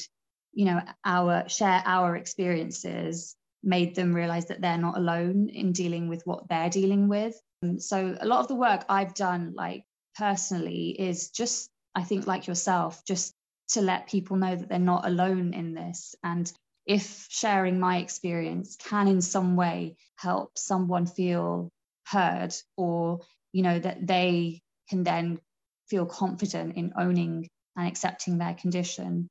you know our share our experiences made them realize that they're not alone in dealing with what they're dealing with so a lot of the work I've done, like personally, is just, I think, like yourself, just to let people know that they're not alone in this. And if sharing my experience can in some way help someone feel heard or, you know, that they can then feel confident in owning and accepting their condition,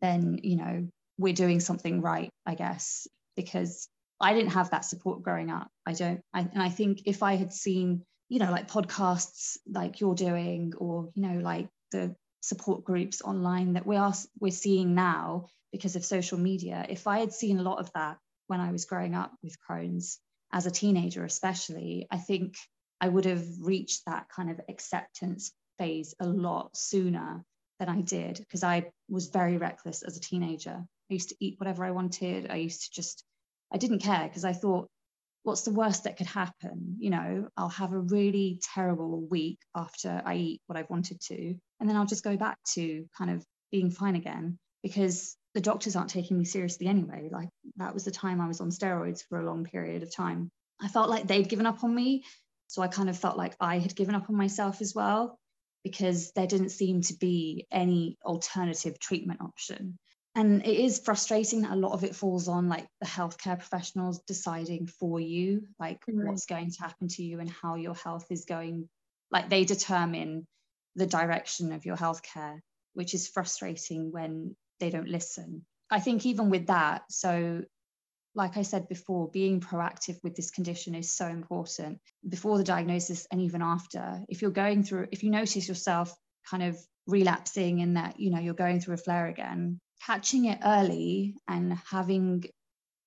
then, you know, we're doing something right, I guess, because I didn't have that support growing up. I don't, I, and I think if I had seen, you know, like podcasts like you're doing, or, you know, like the support groups online that we are we're seeing now because of social media. If i had seen a lot of that when i was growing up with crohn's as a teenager especially i think i would have reached that kind of acceptance phase a lot sooner than i did because i was very reckless as a teenager. I used to eat whatever i wanted. I used to just i didn't care because i thought what's the worst that could happen? You know, I'll have a really terrible week after I eat what I've wanted to, and then I'll just go back to kind of being fine again. Because the doctors aren't taking me seriously anyway. Like that was the time I was on steroids for a long period of time. I felt like they'd given up on me. So I kind of felt like I had given up on myself as well because there didn't seem to be any alternative treatment option and it is frustrating that a lot of it falls on like the healthcare professionals deciding for you like mm-hmm. what's going to happen to you and how your health is going like they determine the direction of your healthcare which is frustrating when they don't listen i think even with that so like i said before being proactive with this condition is so important before the diagnosis and even after if you're going through if you notice yourself kind of relapsing in that you know you're going through a flare again catching it early and having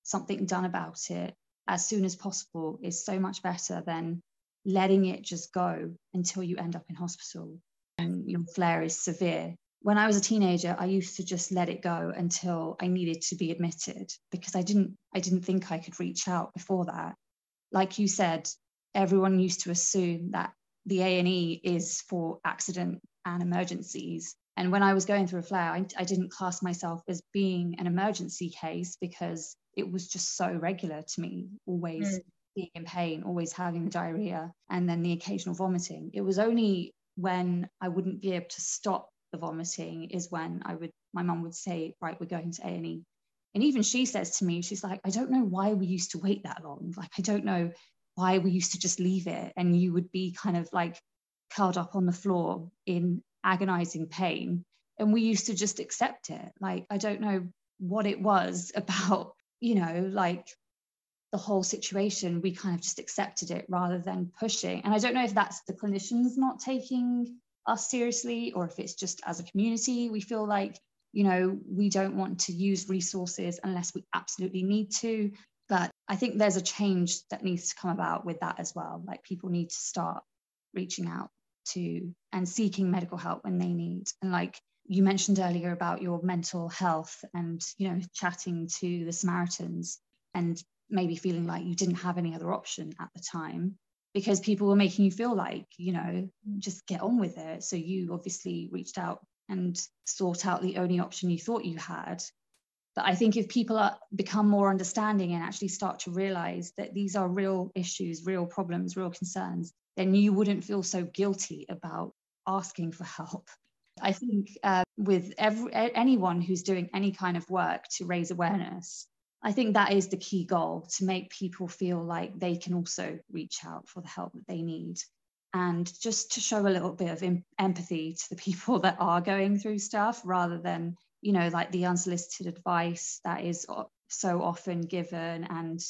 something done about it as soon as possible is so much better than letting it just go until you end up in hospital and your flare is severe. When I was a teenager, I used to just let it go until I needed to be admitted because I didn't I didn't think I could reach out before that. Like you said, everyone used to assume that the A&E is for accident and emergencies and when I was going through a flare, I, I didn't class myself as being an emergency case because it was just so regular to me, always mm. being in pain, always having the diarrhea, and then the occasional vomiting. It was only when I wouldn't be able to stop the vomiting is when I would, my mum would say, right, we're going to A&E. And even she says to me, she's like, I don't know why we used to wait that long. Like, I don't know why we used to just leave it. And you would be kind of like curled up on the floor in agonizing pain and we used to just accept it like i don't know what it was about you know like the whole situation we kind of just accepted it rather than pushing and i don't know if that's the clinicians not taking us seriously or if it's just as a community we feel like you know we don't want to use resources unless we absolutely need to. But i think there's a change that needs to come about with that as well. Like people need to start reaching out to and seeking medical help when they need. And like you mentioned earlier about your mental health and, you know, chatting to the Samaritans and maybe feeling like you didn't have any other option at the time because people were making you feel like, you know, just get on with it. So you obviously reached out and sought out the only option you thought you had. But I think if people are, become more understanding and actually start to realize that these are real issues, real problems, real concerns, then you wouldn't feel so guilty about asking for help. I think uh, with every, anyone who's doing any kind of work to raise awareness, I think that is the key goal to make people feel like they can also reach out for the help that they need. And just to show a little bit of em- empathy to the people that are going through stuff rather than, you know, like the unsolicited advice that is so often given and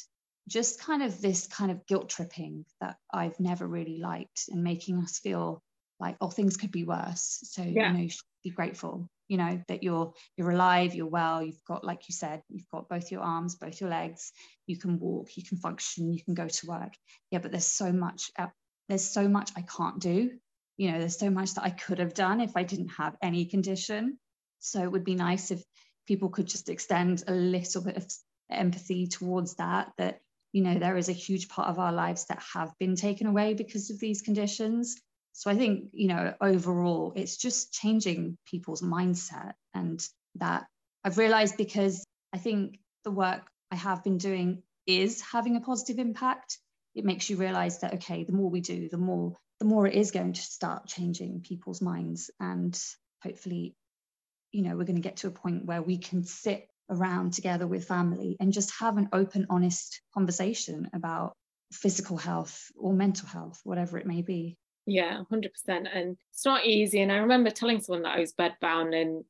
just kind of this kind of guilt tripping that I've never really liked and making us feel like oh things could be worse so yeah. you know you should be grateful you know that you're you're alive you're well you've got like you said you've got both your arms both your legs you can walk you can function you can go to work. Yeah but there's so much uh, there's so much I can't do. You know there's so much that I could have done if I didn't have any condition. So it would be nice if people could just extend a little bit of empathy towards that that you know there is a huge part of our lives that have been taken away because of these conditions so i think you know overall it's just changing people's mindset and that i've realized because i think the work i have been doing is having a positive impact it makes you realize that okay the more we do the more the more it is going to start changing people's minds and hopefully you know we're going to get to a point where we can sit around together with family and just have an open, honest conversation about physical health or mental health, whatever it may be. Yeah, 100%. And it's not easy. And I remember telling someone that I was bedbound, and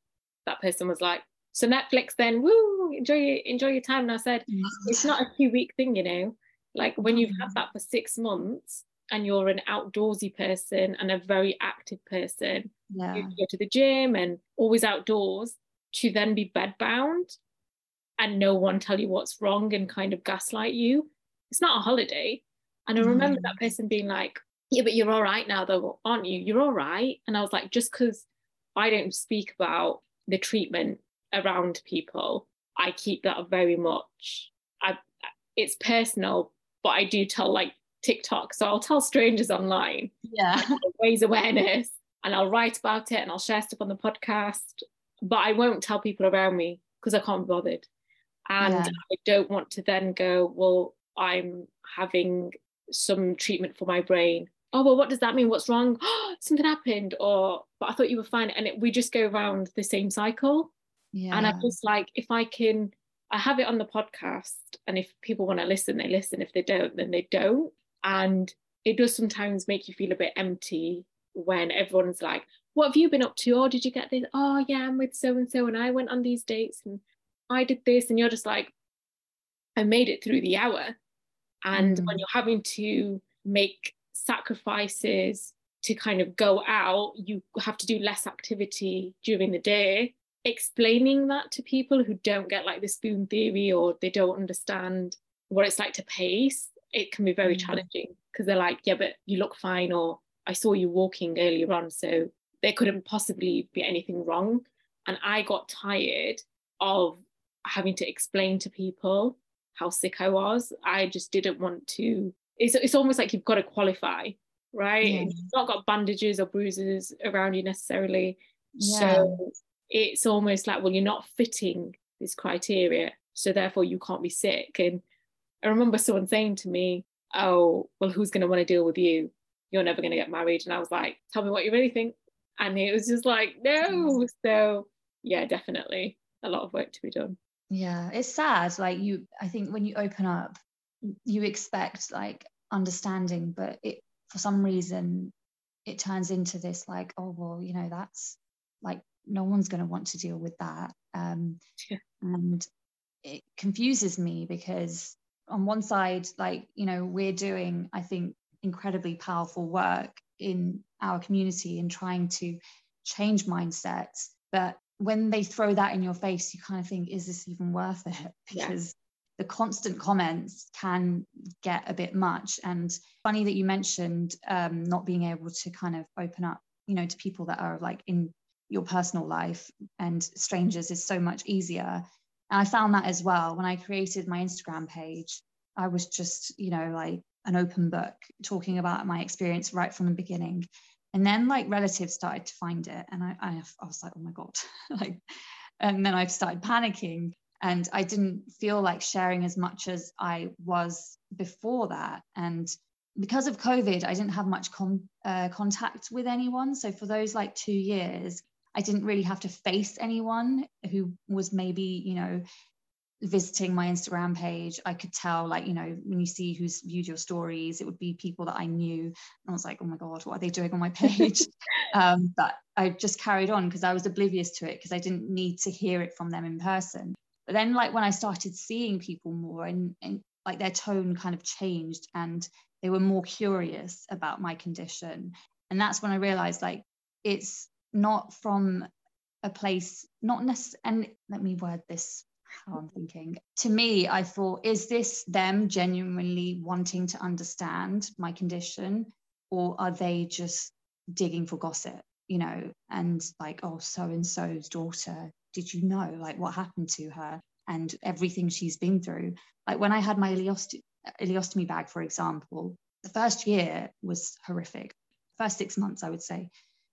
that person was like, So Netflix then, woo, enjoy enjoy your time. And I said, it's not a two week thing, you know. Like when you've had that for six months and you're an outdoorsy person and a very active person, yeah. you go to the gym and always outdoors, to then be bedbound and no one tell you what's wrong and kind of gaslight you. It's not a holiday. And I remember mm. that person being like, Yeah, but you're all right now, though, aren't you? You're all right. And I was like, Just because I don't speak about the treatment around people, I keep that very much. I, it's personal, but I do tell like TikTok. So I'll tell strangers online. Yeah. Raise awareness and I'll write about it and I'll share stuff on the podcast. But I won't tell people around me because I can't be bothered. And yeah. I don't want to then go, well, I'm having some treatment for my brain. Oh, well, what does that mean? What's wrong? Something happened. Or, but I thought you were fine. And it, we just go around the same cycle. Yeah. And I'm just like, if I can, I have it on the podcast. And if people want to listen, they listen. If they don't, then they don't. And it does sometimes make you feel a bit empty when everyone's like, what have you been up to? Or did you get this? Oh, yeah, I'm with so and so. And I went on these dates and I did this. And you're just like, I made it through the hour. And mm. when you're having to make sacrifices to kind of go out, you have to do less activity during the day. Explaining that to people who don't get like the spoon theory or they don't understand what it's like to pace, it can be very mm. challenging because they're like, yeah, but you look fine, or I saw you walking earlier on, so there couldn't possibly be anything wrong. And I got tired of having to explain to people how sick I was. I just didn't want to. It's, it's almost like you've got to qualify, right? Yeah. You've not got bandages or bruises around you necessarily. Yeah. So it's almost like, well, you're not fitting this criteria. So therefore, you can't be sick. And I remember someone saying to me, Oh, well, who's going to want to deal with you? You're never going to get married. And I was like, Tell me what you really think. And it was just like, No. Mm. So, yeah, definitely a lot of work to be done yeah it's sad like you i think when you open up you expect like understanding but it for some reason it turns into this like oh well you know that's like no one's going to want to deal with that um yeah. and it confuses me because on one side like you know we're doing i think incredibly powerful work in our community in trying to change mindsets but when they throw that in your face, you kind of think, is this even worth it? Because. The constant comments can get a bit much. And funny that you mentioned um, not being able to kind of open up, you know, to people that are like in your personal life and strangers is so much easier. And I found that as well when I created my Instagram page. I was just, you know, like an open book talking about my experience right from the beginning and then like relatives started to find it and I, I, I was like oh my god like and then i started panicking and i didn't feel like sharing as much as i was before that and because of covid i didn't have much com- uh, contact with anyone so for those like two years i didn't really have to face anyone who was maybe you know visiting my Instagram page, I could tell, like, you know, when you see who's viewed your stories, it would be people that I knew. And I was like, oh my God, what are they doing on my page? um, but I just carried on because I was oblivious to it because I didn't need to hear it from them in person. But then, like, when I started seeing people more and, and like their tone kind of changed and they were more curious about my condition. And that's when I realized, like, it's not from a place, not necessarily, and let me word this how I'm thinking. To me, I thought, is this them genuinely wanting to understand my condition, or are they just digging for gossip? You know, and like, oh, so and so's daughter, did you know like what happened to her and everything she's been through? Like when I had my ileostomy, bag, for example, the first year was horrific. First six months, I would say,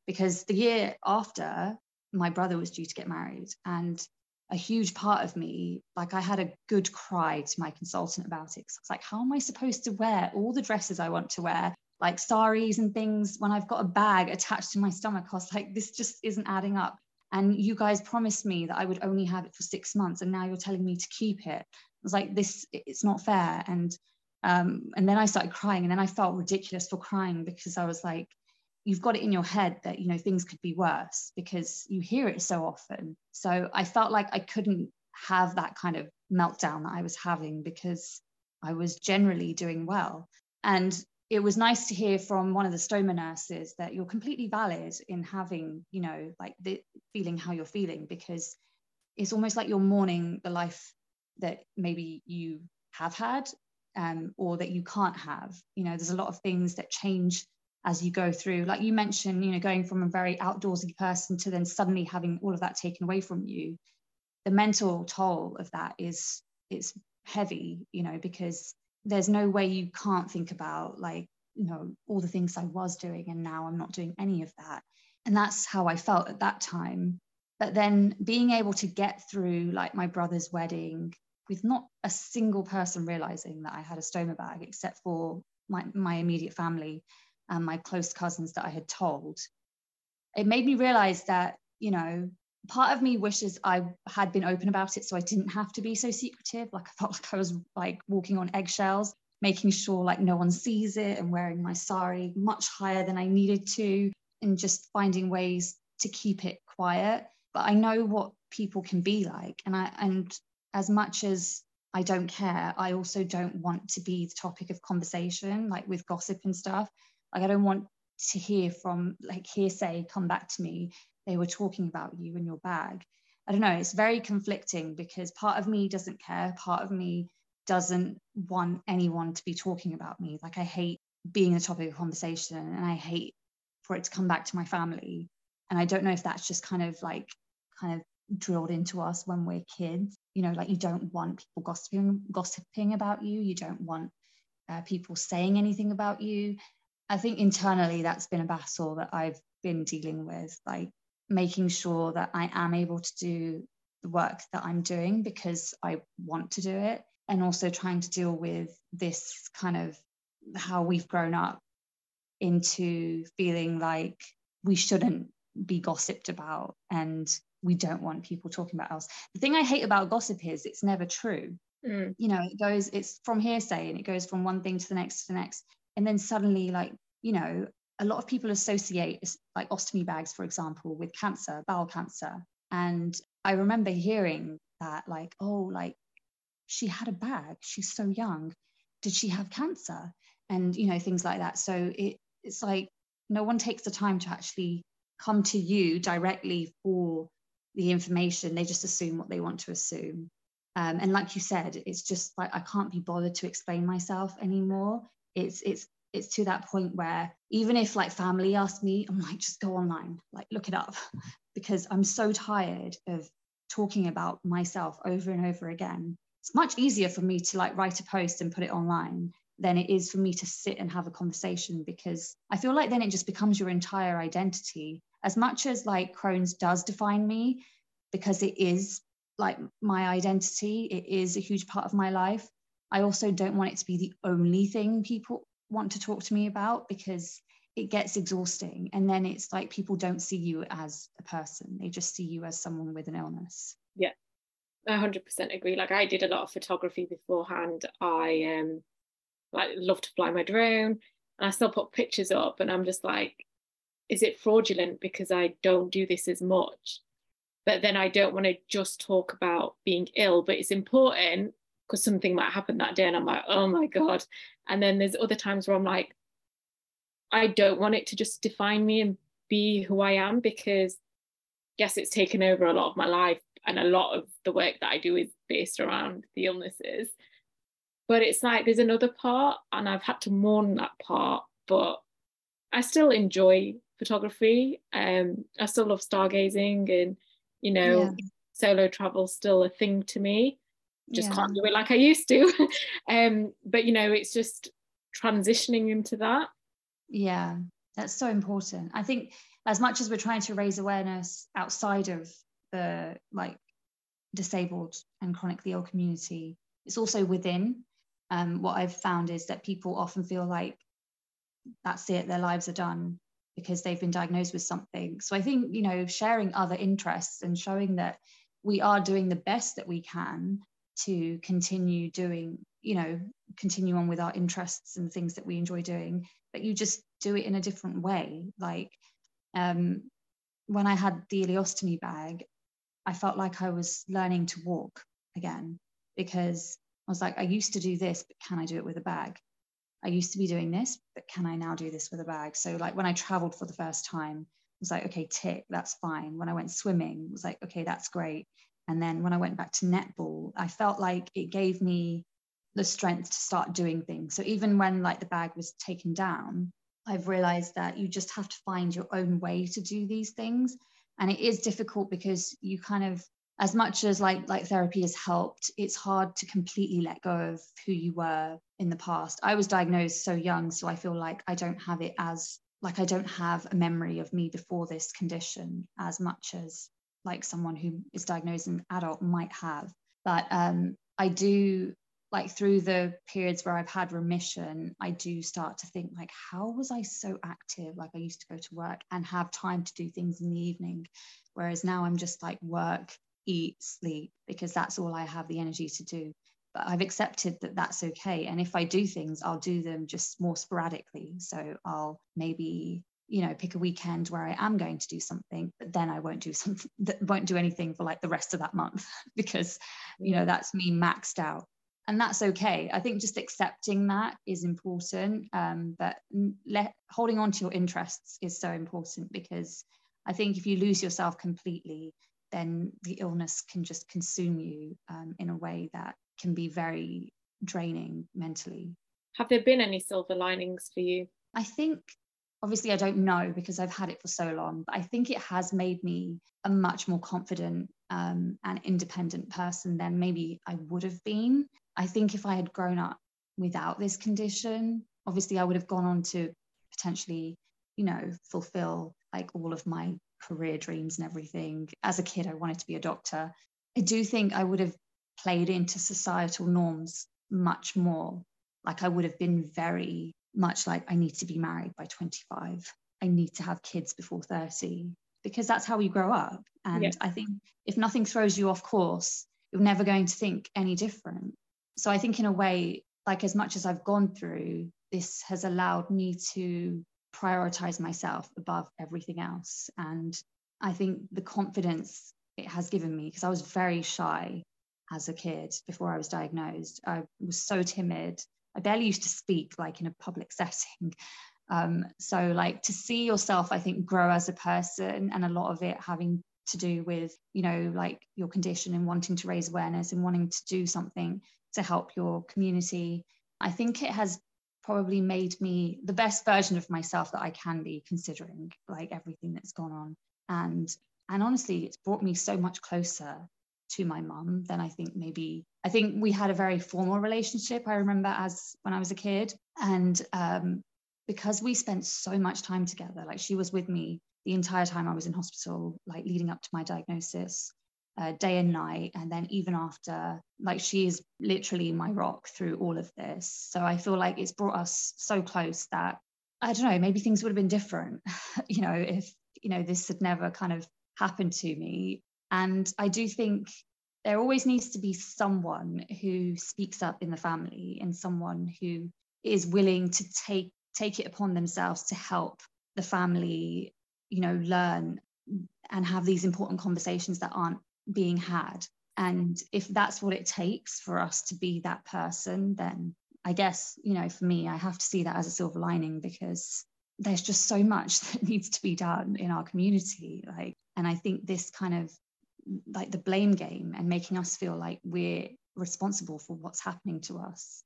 because the year after, my brother was due to get married and a huge part of me, like I had a good cry to my consultant about it. Cause I was like, how am I supposed to wear all the dresses I want to wear, like saris and things, when I've got a bag attached to my stomach? I was like, this just isn't adding up. And you guys promised me that I would only have it for six months, and now you're telling me to keep it. I was like, this, it's not fair. And um, and then I started crying, and then I felt ridiculous for crying because I was like, you've got it in your head that you know things could be worse because you hear it so often so i felt like i couldn't have that kind of meltdown that i was having because i was generally doing well and it was nice to hear from one of the stoma nurses that you're completely valid in having you know like the feeling how you're feeling because it's almost like you're mourning the life that maybe you have had um, or that you can't have. You know there's a lot of things that change as you go through. Like you mentioned you know going from a very outdoorsy person to then suddenly having all of that taken away from you. The mental toll of that is it's heavy you know because there's no way you can't think about like you know all the things i was doing and now i'm not doing any of that. And that's how i felt at that time. But then being able to get through like my brother's wedding with not a single person realizing that i had a stoma bag except for my, my immediate family and my close cousins that I had told, it made me realize that, you know, part of me wishes I had been open about it so I didn't have to be so secretive. Like I felt like I was like walking on eggshells, making sure like no one sees it and wearing my sari much higher than I needed to and just finding ways to keep it quiet. But I know what people can be like. And I and as much as I don't care, I also don't want to be the topic of conversation, like with gossip and stuff. Like I don't want to hear from like hearsay come back to me. They were talking about you and your bag. I don't know. It's very conflicting because part of me doesn't care. Part of me doesn't want anyone to be talking about me. Like I hate being the topic of conversation and I hate for it to come back to my family. And I don't know if that's just kind of like kind of drilled into us when we're kids. You know, like you don't want people gossiping gossiping about you. You don't want uh, people saying anything about you. I think internally that's been a battle that I've been dealing with, like making sure that I am able to do the work that I'm doing because I want to do it, and also trying to deal with this kind of how we've grown up into feeling like we shouldn't be gossiped about and we don't want people talking about us. The thing I hate about gossip is it's never true. Mm. You know, it goes, it's from hearsay and it goes from one thing to the next to the next and then suddenly like you know a lot of people associate like ostomy bags for example with cancer bowel cancer. And i remember hearing that like oh like she had a bag. She's so young. Did she have cancer? And you know things like that. So it, it's like no one takes the time to actually come to you directly for the information. They just assume what they want to assume. Um, and like you said it's just like i can't be bothered to explain myself anymore. It's it's it's to that point where even if like family ask me i'm like just go online like look it up because i'm so tired of talking about myself over and over again. It's much easier for me to like write a post and put it online than it is for me to sit and have a conversation because i feel like then it just becomes your entire identity. As much as like crohn's does define me because it is like my identity it is a huge part of my life I also don't want it to be the only thing people want to talk to me about because it gets exhausting. And then it's like people don't see you as a person, they just see you as someone with an illness. Yeah. I 100% agree. Like I did a lot of photography beforehand. I um like love to fly my drone and I still put pictures up and I'm just like is it fraudulent because I don't do this as much? But then I don't want to just talk about being ill, but it's important because something might happen that day and I'm like, oh my God. And then there's other times where I'm like, I don't want it to just define me and be who I am because yes, it's taken over a lot of my life and a lot of the work that I do is based around the illnesses. But it's like there's another part and I've had to mourn that part, but I still enjoy photography. Um, I still love stargazing and you know, yeah. solo travel still a thing to me just yeah. can't do it like I used to. um, but you know, it's just transitioning into that. Yeah, that's so important. I think as much as we're trying to raise awareness outside of the like disabled and chronically ill community, it's also within. Um, what I've found is that people often feel like that's it, their lives are done because they've been diagnosed with something. So I think, you know, sharing other interests and showing that we are doing the best that we can to continue doing you know continue on with our interests and things that we enjoy doing but you just do it in a different way like um, when i had the ileostomy bag i felt like i was learning to walk again because i was like i used to do this but can i do it with a bag i used to be doing this but can i now do this with a bag so like when i traveled for the first time I was like, okay, tick, that's fine. When I went swimming, was like, okay, that's great. And then when I went back to netball, I felt like it gave me the strength to start doing things. So even when like the bag was taken down, I've realized that you just have to find your own way to do these things. And it is difficult because you kind of, as much as like like therapy has helped, it's hard to completely let go of who you were in the past. I was diagnosed so young, so I feel like I don't have it as like I don't have a memory of me before this condition as much as like someone who is diagnosed an adult might have. But um, I do like through the periods where I've had remission, I do start to think like, how was I so active? Like I used to go to work and have time to do things in the evening, whereas now I'm just like work, eat, sleep because that's all I have the energy to do but I've accepted that that's okay. And if I do things, I'll do them just more sporadically. So I'll maybe, you know, pick a weekend where I am going to do something, but then I won't do something that won't do anything for like the rest of that month because, you know, that's me maxed out. And that's okay. I think just accepting that is important. Um, but let, holding on to your interests is so important because I think if you lose yourself completely, then the illness can just consume you um, in a way that can be very draining mentally. Have there been any silver linings for you? I think, obviously, I don't know because I've had it for so long, but I think it has made me a much more confident um, and independent person than maybe I would have been. I think if I had grown up without this condition, obviously, I would have gone on to potentially, you know, fulfill like all of my career dreams and everything. As a kid, I wanted to be a doctor. I do think I would have played into societal norms much more. Like I would have been very much like, I need to be married by 25. I need to have kids before 30, because that's how we grow up. And yeah. I think if nothing throws you off course, you're never going to think any different. So I think, in a way, like as much as I've gone through, this has allowed me to prioritize myself above everything else. And I think the confidence it has given me, because I was very shy as a kid before I was diagnosed. I was so timid. I barely used to speak like in a public setting. Um, so like to see yourself, I think, grow as a person and a lot of it having to do with, you know, like your condition and wanting to raise awareness and wanting to do something to help your community. I think it has probably made me the best version of myself that I can be considering like everything that's gone on. And and honestly, it's brought me so much closer to my mum than I think maybe I think we had a very formal relationship. I remember as when I was a kid, and um, because we spent so much time together, like she was with me the entire time I was in hospital, like leading up to my diagnosis, uh, day and night, and then even after, like she is literally my rock through all of this. So I feel like it's brought us so close that I don't know, maybe things would have been different, you know, if you know this had never kind of happened to me and I do think there always needs to be someone who speaks up in the family and someone who is willing to take take it upon themselves to help the family, you know, learn and have these important conversations that aren't being had. And if that's what it takes for us to be that person, then I guess, you know, for me, I have to see that as a silver lining because there's just so much that needs to be done in our community. Like, and I think this kind of like the blame game and making us feel like we're responsible for what's happening to us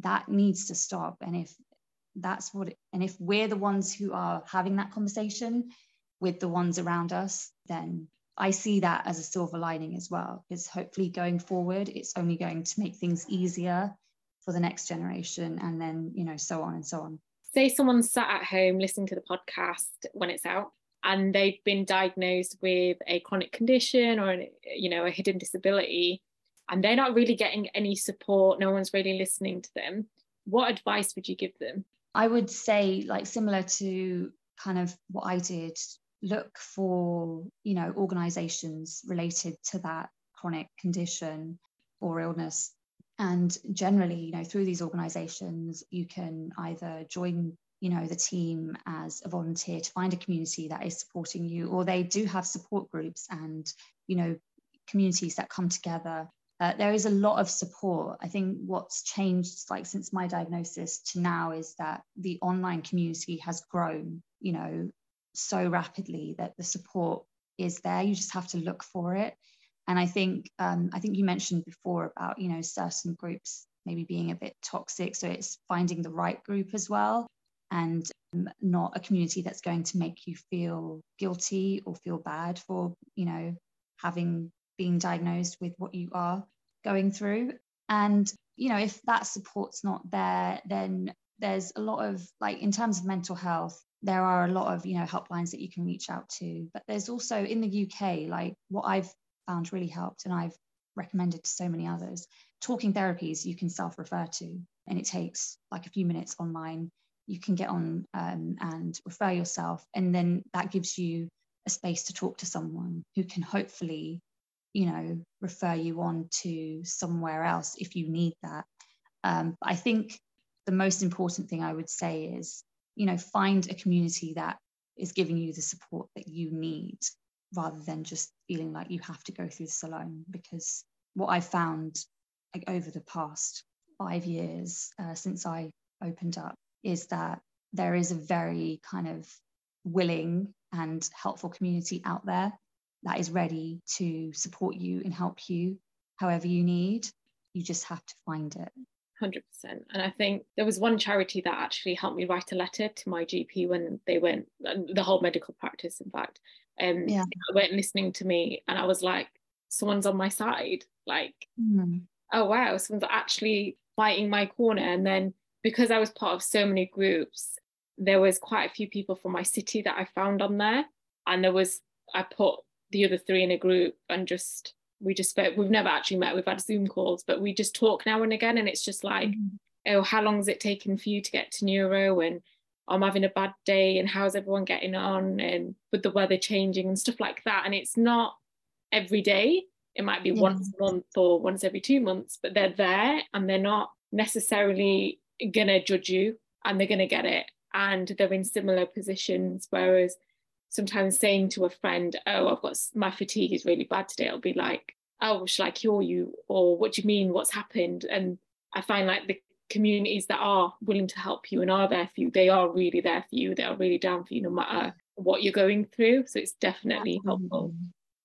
that needs to stop. And if that's what it, and if we're the ones who are having that conversation with the ones around us then i see that as a silver lining as well. Because hopefully going forward it's only going to make things easier for the next generation and then you know so on and so on. Say someone sat at home listening to the podcast when it's out and they've been diagnosed with a chronic condition or you know a hidden disability and they're not really getting any support no one's really listening to them what advice would you give them? I would say like similar to kind of what i did look for you know organizations related to that chronic condition or illness. And generally, you know, through these organizations, you can either join you know the team as a volunteer to find a community that is supporting you or they do have support groups and you know communities that come together uh, there is a lot of support. I think what's changed, like since my diagnosis to now, is that the online community has grown, you know, so rapidly that the support is there. You just have to look for it. And I think, um, I think you mentioned before about, you know, certain groups maybe being a bit toxic. So it's finding the right group as well, and um, not a community that's going to make you feel guilty or feel bad for, you know, having being diagnosed with what you are going through. And, you know, if that support's not there, then there's a lot of, like, in terms of mental health, there are a lot of, you know, helplines that you can reach out to. But there's also in the UK, like, what I've found really helped and I've recommended to so many others, talking therapies you can self refer to. And it takes like a few minutes online. You can get on um, and refer yourself. And then that gives you a space to talk to someone who can hopefully you know, refer you on to somewhere else if you need that. Um, I think the most important thing I would say is, you know, find a community that is giving you the support that you need rather than just feeling like you have to go through this alone. Because what I've found like, over the past five years uh, since I opened up is that there is a very kind of willing and helpful community out there that is ready to support you and help you however you need. You just have to find it. 100%. And I think there was one charity that actually helped me write a letter to my GP when they went, the whole medical practice, in fact, um, yeah. weren't listening to me. And I was like, someone's on my side. Like, mm. oh, wow, someone's actually fighting my corner. And then because I was part of so many groups, there was quite a few people from my city that I found on there. And there was, I put the other three in a group and just we just spoke we've never actually met we've had zoom calls but we just talk now and again and it's just like mm-hmm. oh how long has it taken for you to get to neuro and i'm having a bad day and how's everyone getting on and with the weather changing and stuff like that and it's not every day it might be yeah. once a month or once every two months but they're there and they're not necessarily gonna judge you and they're gonna get it and they're in similar positions whereas sometimes saying to a friend, "Oh, I've got my fatigue is really bad today," I'll be like, "Oh, shall I cure you?" Or "What do you mean? What's happened?" And I find like the communities that are willing to help you and are there for you, they are really there for you. They are really down for you, no matter what you're going through. So it's definitely helpful.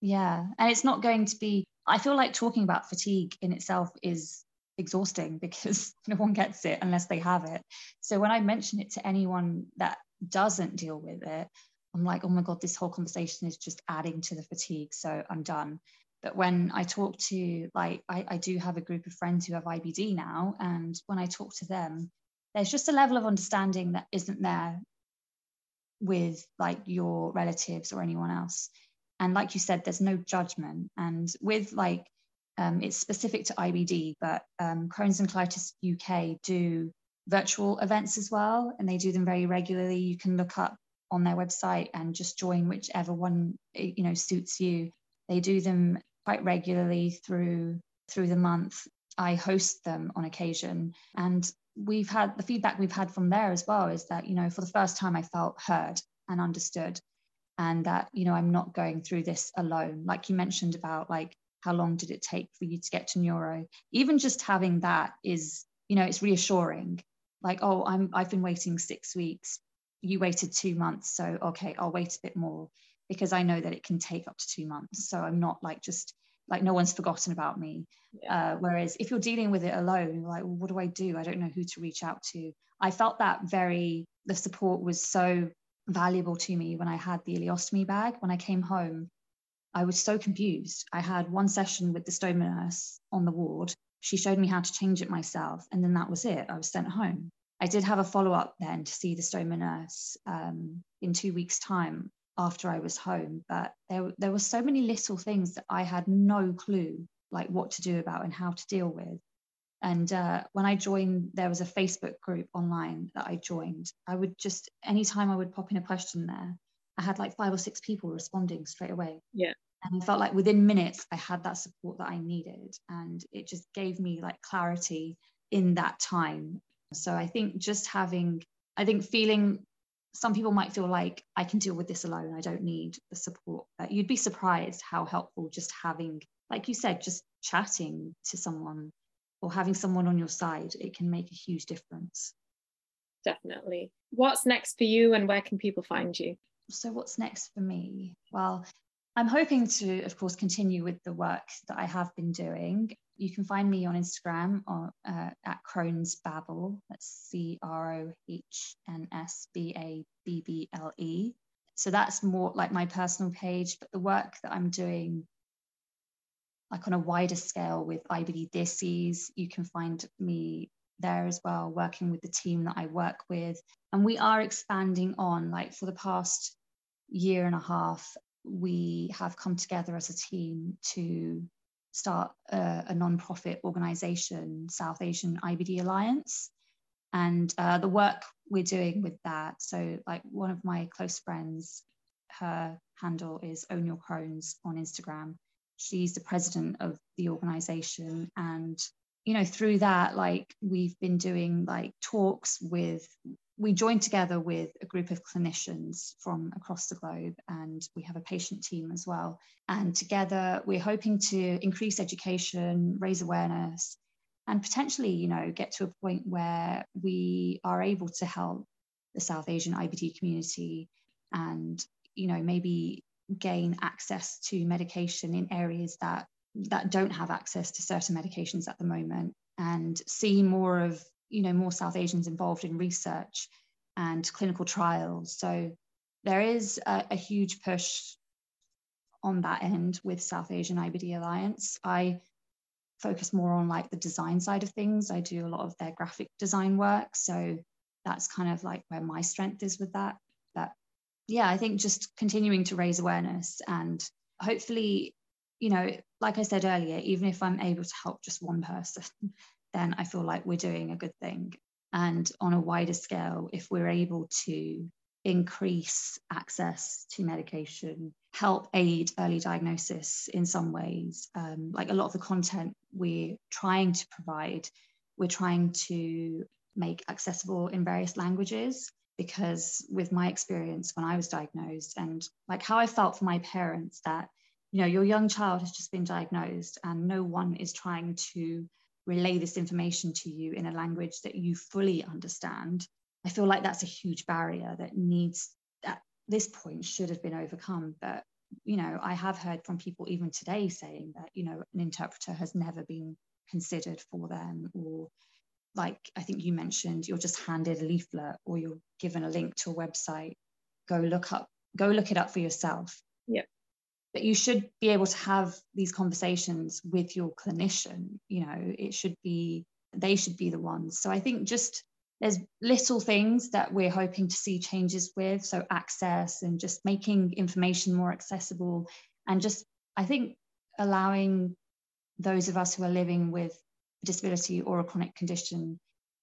Yeah, and it's not going to be. I feel like talking about fatigue in itself is exhausting because no one gets it unless they have it. So when I mention it to anyone that doesn't deal with it, I'm like, oh my God, this whole conversation is just adding to the fatigue. So I'm done. But when I talk to, like, I, I do have a group of friends who have IBD now. And when I talk to them, there's just a level of understanding that isn't there with like your relatives or anyone else. And like you said, there's no judgment. And with like, um, it's specific to IBD, but um, Crohn's and Colitis UK do virtual events as well, and they do them very regularly. You can look up on their website and just join whichever one you know suits you. They do them quite regularly through through the month. I host them on occasion and we've had the feedback we've had from there as well is that you know for the first time I felt heard and understood and that you know I'm not going through this alone like you mentioned about like how long did it take for you to get to neuro? Even just having that is you know it's reassuring. Like oh i'm i've been waiting 6 weeks. You waited two months so okay i'll wait a bit more because i know that it can take up to two months. So i'm not like just like no one's forgotten about me. Yeah. uh, whereas if you're dealing with it alone like well, what do i do? I don't know who to reach out to. I felt that very the support was so valuable to me when i had the ileostomy bag. When i came home i was so confused i had one session with the stoma nurse on the ward she showed me how to change it myself and then that was it i was sent home I did have a follow up then to see the stoma nurse um, in two weeks' time after I was home. But there, there were so many little things that I had no clue like what to do about and how to deal with. And uh, when I joined, there was a Facebook group online that I joined. I would just, anytime I would pop in a question there, I had like five or six people responding straight away. Yeah. And I felt like within minutes, I had that support that I needed. And it just gave me like clarity in that time. So I think just having, I think feeling some people might feel like I can deal with this alone. I don't need the support. But you'd be surprised how helpful just having, like you said, just chatting to someone or having someone on your side, it can make a huge difference. Definitely. What's next for you and where can people find you? So, what's next for me? Well, I'm hoping to, of course, continue with the work that I have been doing. You can find me on Instagram or, uh, at Crohn's Babble. That's C R O H N S B A B B L E. So that's more like my personal page, but the work that I'm doing, like on a wider scale with IBD Disease, you can find me there as well, working with the team that I work with. And we are expanding on, like for the past year and a half, we have come together as a team to start a, a non-profit organization, South Asian IBD Alliance. And uh, the work we're doing with that, so like one of my close friends, her handle is Own Your Crohn's on Instagram. She's the president of the organization. And, you know, through that, like we've been doing like talks with we joined together with a group of clinicians from across the globe and we have a patient team as well. And together we're hoping to increase education raise awareness and potentially you know get to a point where we are able to help the south asian ibd community and you know maybe gain access to medication in areas that that don't have access to certain medications at the moment and see more of you know more South Asians involved in research and clinical trials. So there is a, a huge push on that end with South Asian IBD Alliance. I focus more on like the design side of things. I do a lot of their graphic design work. So that's kind of like where my strength is with that. But yeah, I think just continuing to raise awareness and hopefully, you know, like I said earlier, even if I'm able to help just one person, then I feel like we're doing a good thing. And on a wider scale, if we're able to increase access to medication, help aid early diagnosis in some ways, um, like a lot of the content we're trying to provide, we're trying to make accessible in various languages because with my experience when I was diagnosed and like how I felt for my parents that you know your young child has just been diagnosed and no one is trying to relay this information to you in a language that you fully understand, I feel like that's a huge barrier that needs, at this point, should have been overcome. But, you know, I have heard from people even today saying that, you know, an interpreter has never been considered for them or like I think you mentioned, you're just handed a leaflet or you're given a link to a website. Go look up, go look it up for yourself. Yeah but you should be able to have these conversations with your clinician you know it should be they should be the ones. So i think just there's little things that we're hoping to see changes with. So access and just making information more accessible and just i think allowing those of us who are living with a disability or a chronic condition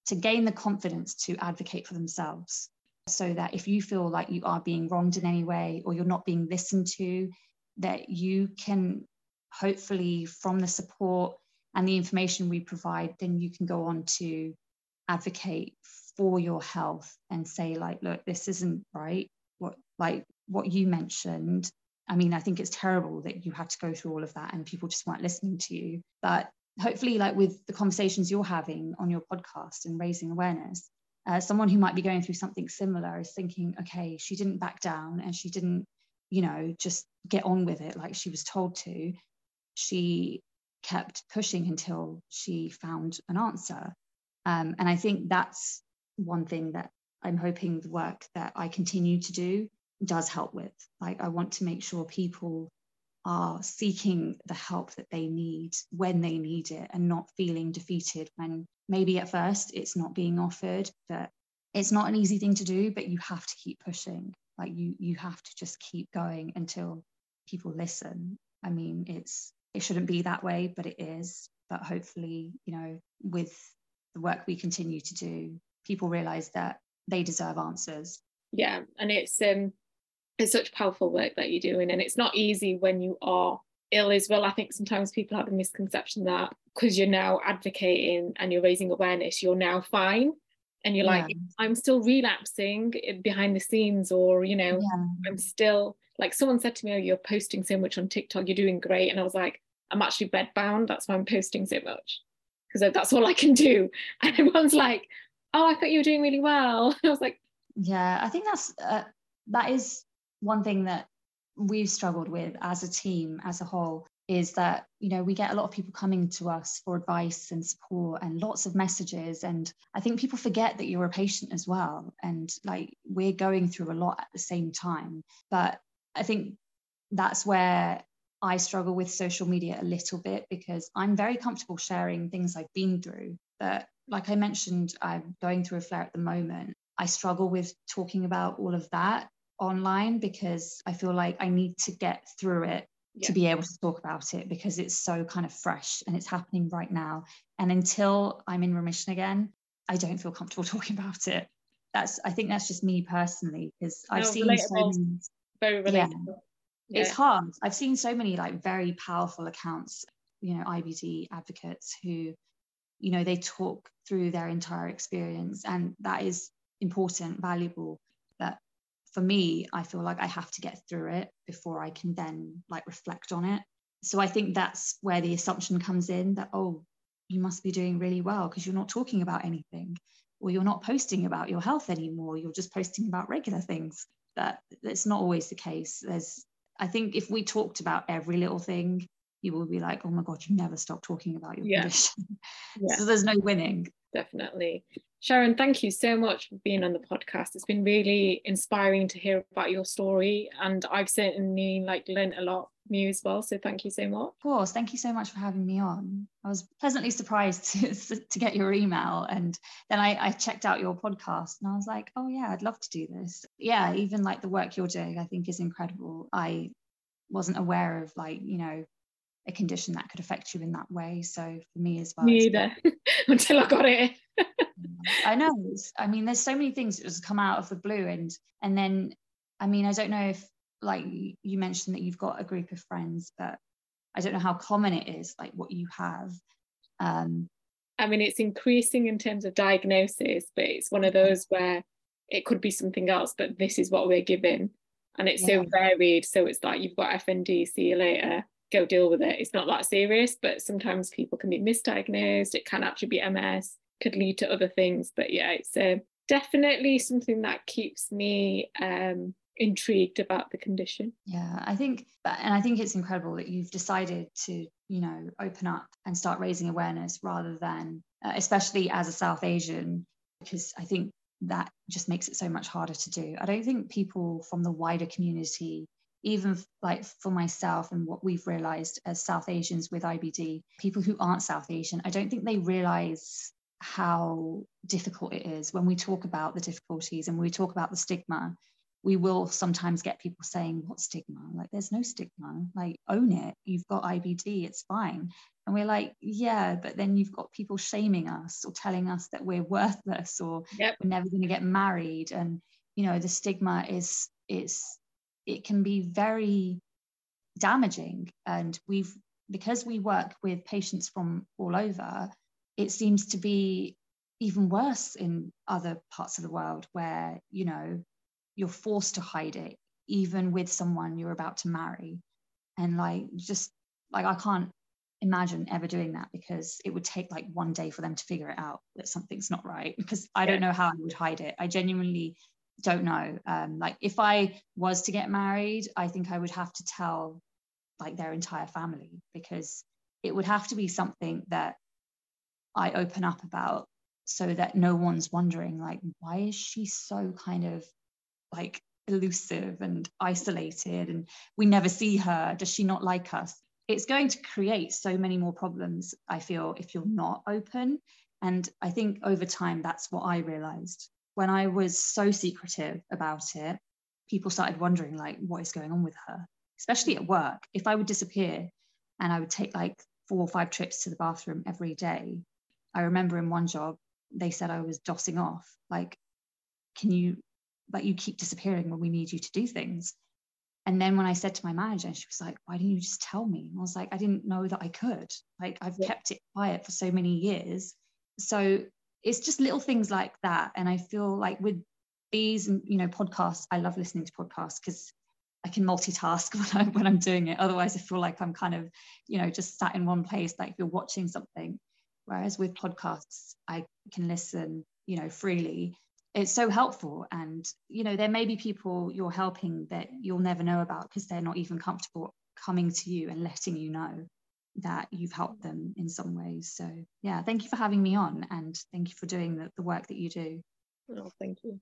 to gain the confidence to advocate for themselves so that if you feel like you are being wronged in any way or you're not being listened to that you can hopefully from the support and the information we provide then you can go on to advocate for your health and say like look this isn't right. What like what you mentioned i mean i think it's terrible that you had to go through all of that and people just weren't listening to you. But hopefully like with the conversations you're having on your podcast and raising awareness uh, someone who might be going through something similar is thinking okay she didn't back down and she didn't you know, just get on with it like she was told to. She kept pushing until she found an answer. Um, and I think that's one thing that I'm hoping the work that I continue to do does help with. Like, I want to make sure people are seeking the help that they need when they need it and not feeling defeated when maybe at first it's not being offered. But it's not an easy thing to do, but you have to keep pushing like you you have to just keep going until people listen. I mean it's it shouldn't be that way but it is. But hopefully you know with the work we continue to do people realize that they deserve answers. Yeah and it's um it's such powerful work that you're doing and it's not easy when you are ill as well. I think sometimes people have the misconception that because you're now advocating and you're raising awareness you're now fine and you're yeah. like i'm still relapsing behind the scenes or you know yeah. i'm still like someone said to me oh you're posting so much on tiktok you're doing great and i was like i'm actually bed bound that's why i'm posting so much because that's all i can do and everyone's like oh i thought you were doing really well i was like yeah i think that's uh, that is one thing that we've struggled with as a team as a whole is that you know we get a lot of people coming to us for advice and support and lots of messages. And i think people forget that you're a patient as well. And like we're going through a lot at the same time. But i think that's where i struggle with social media a little bit because i'm very comfortable sharing things i've been through. But like i mentioned i'm going through a flare at the moment. I struggle with talking about all of that online because I feel like I need to get through it yeah. to be able to talk about it because it's so kind of fresh and it's happening right now. And until I'm in remission again, I don't feel comfortable talking about it. That's I think that's just me personally because I've no, seen so many, very relatable. Yeah, yeah. It's hard. I've seen so many like very powerful accounts, you know, IBD advocates who, you know, they talk through their entire experience and that is important, valuable. For me, I feel like I have to get through it before I can then like reflect on it. So I think that's where the assumption comes in that, oh, you must be doing really well because you're not talking about anything or you're not posting about your health anymore. You're just posting about regular things. That that's not always the case. There's, I think if we talked about every little thing, you will be like, oh my God, you never stop talking about your yeah. condition. Yeah. so there's no winning. Definitely. Sharan, thank you so much for being on the podcast. It's been really inspiring to hear about your story, and I've certainly like learned a lot from you as well. So thank you so much. Of course, thank you so much for having me on. I was pleasantly surprised to, to get your email, and then I, I checked out your podcast, and I was like, oh yeah, I'd love to do this. Yeah, even like the work you're doing, I think is incredible. I wasn't aware of like you know a condition that could affect you in that way. So for me as well. Me either, until I got it. I know. I mean, there's so many things that just come out of the blue, and and then, I mean, I don't know if like you mentioned that you've got a group of friends, but I don't know how common it is, like what you have. Um, I mean, it's increasing in terms of diagnosis, but it's one of those where it could be something else, but this is what we're given. And it's yeah. so varied. So it's like you've got FND, see you later, go deal with it. It's not that serious, but sometimes people can be misdiagnosed. It can actually be MS could lead to other things. But yeah, it's uh, definitely something that keeps me um, intrigued about the condition. Yeah, I think, and I think it's incredible that you've decided to, you know, open up and start raising awareness rather than, uh, especially as a South Asian, because I think that just makes it so much harder to do. I don't think people from the wider community even like for myself and what we've realized as South Asians with IBD, people who aren't South Asian, I don't think they realize how difficult it is. When we talk about the difficulties and we talk about the stigma we will sometimes get people saying what stigma? Like there's no stigma. Like own it. You've got ibd it's fine. And we're like yeah but then you've got people shaming us or telling us that we're worthless or yep. we're never going to get married. And you know the stigma is is it can be very damaging. And we've because we work with patients from all over it seems to be even worse in other parts of the world where you know you're forced to hide it even with someone you're about to marry. And like just like i can't imagine ever doing that because it would take like one day for them to figure it out that something's not right because i don't know how i would hide it. I genuinely don't know um, like if i was to get married i think i would have to tell like their entire family because it would have to be something that I open up about so that no one's wondering, like, why is she so kind of like elusive and isolated and we never see her? Does she not like us? It's going to create so many more problems, I feel, if you're not open. And I think over time, that's what I realized. When I was so secretive about it, people started wondering, like, what is going on with her, especially at work. If I would disappear and I would take like four or five trips to the bathroom every day, I remember in one job, they said I was dossing off. Like, can you, like, you keep disappearing when we need you to do things. And then when I said to my manager, she was like, why didn't you just tell me? And I was like, I didn't know that I could. Like, I've yeah. kept it quiet for so many years. So it's just little things like that. And I feel like with these you know, podcasts, I love listening to podcasts because I can multitask when, I, when I'm doing it. Otherwise, I feel like I'm kind of, you know, just sat in one place, like you're watching something. Whereas with podcasts, I can listen, you know, freely. It's so helpful. And, you know, there may be people you're helping that you'll never know about because they're not even comfortable coming to you and letting you know that you've helped them in some ways. So, yeah, thank you for having me on and thank you for doing the, the work that you do. Oh, thank you.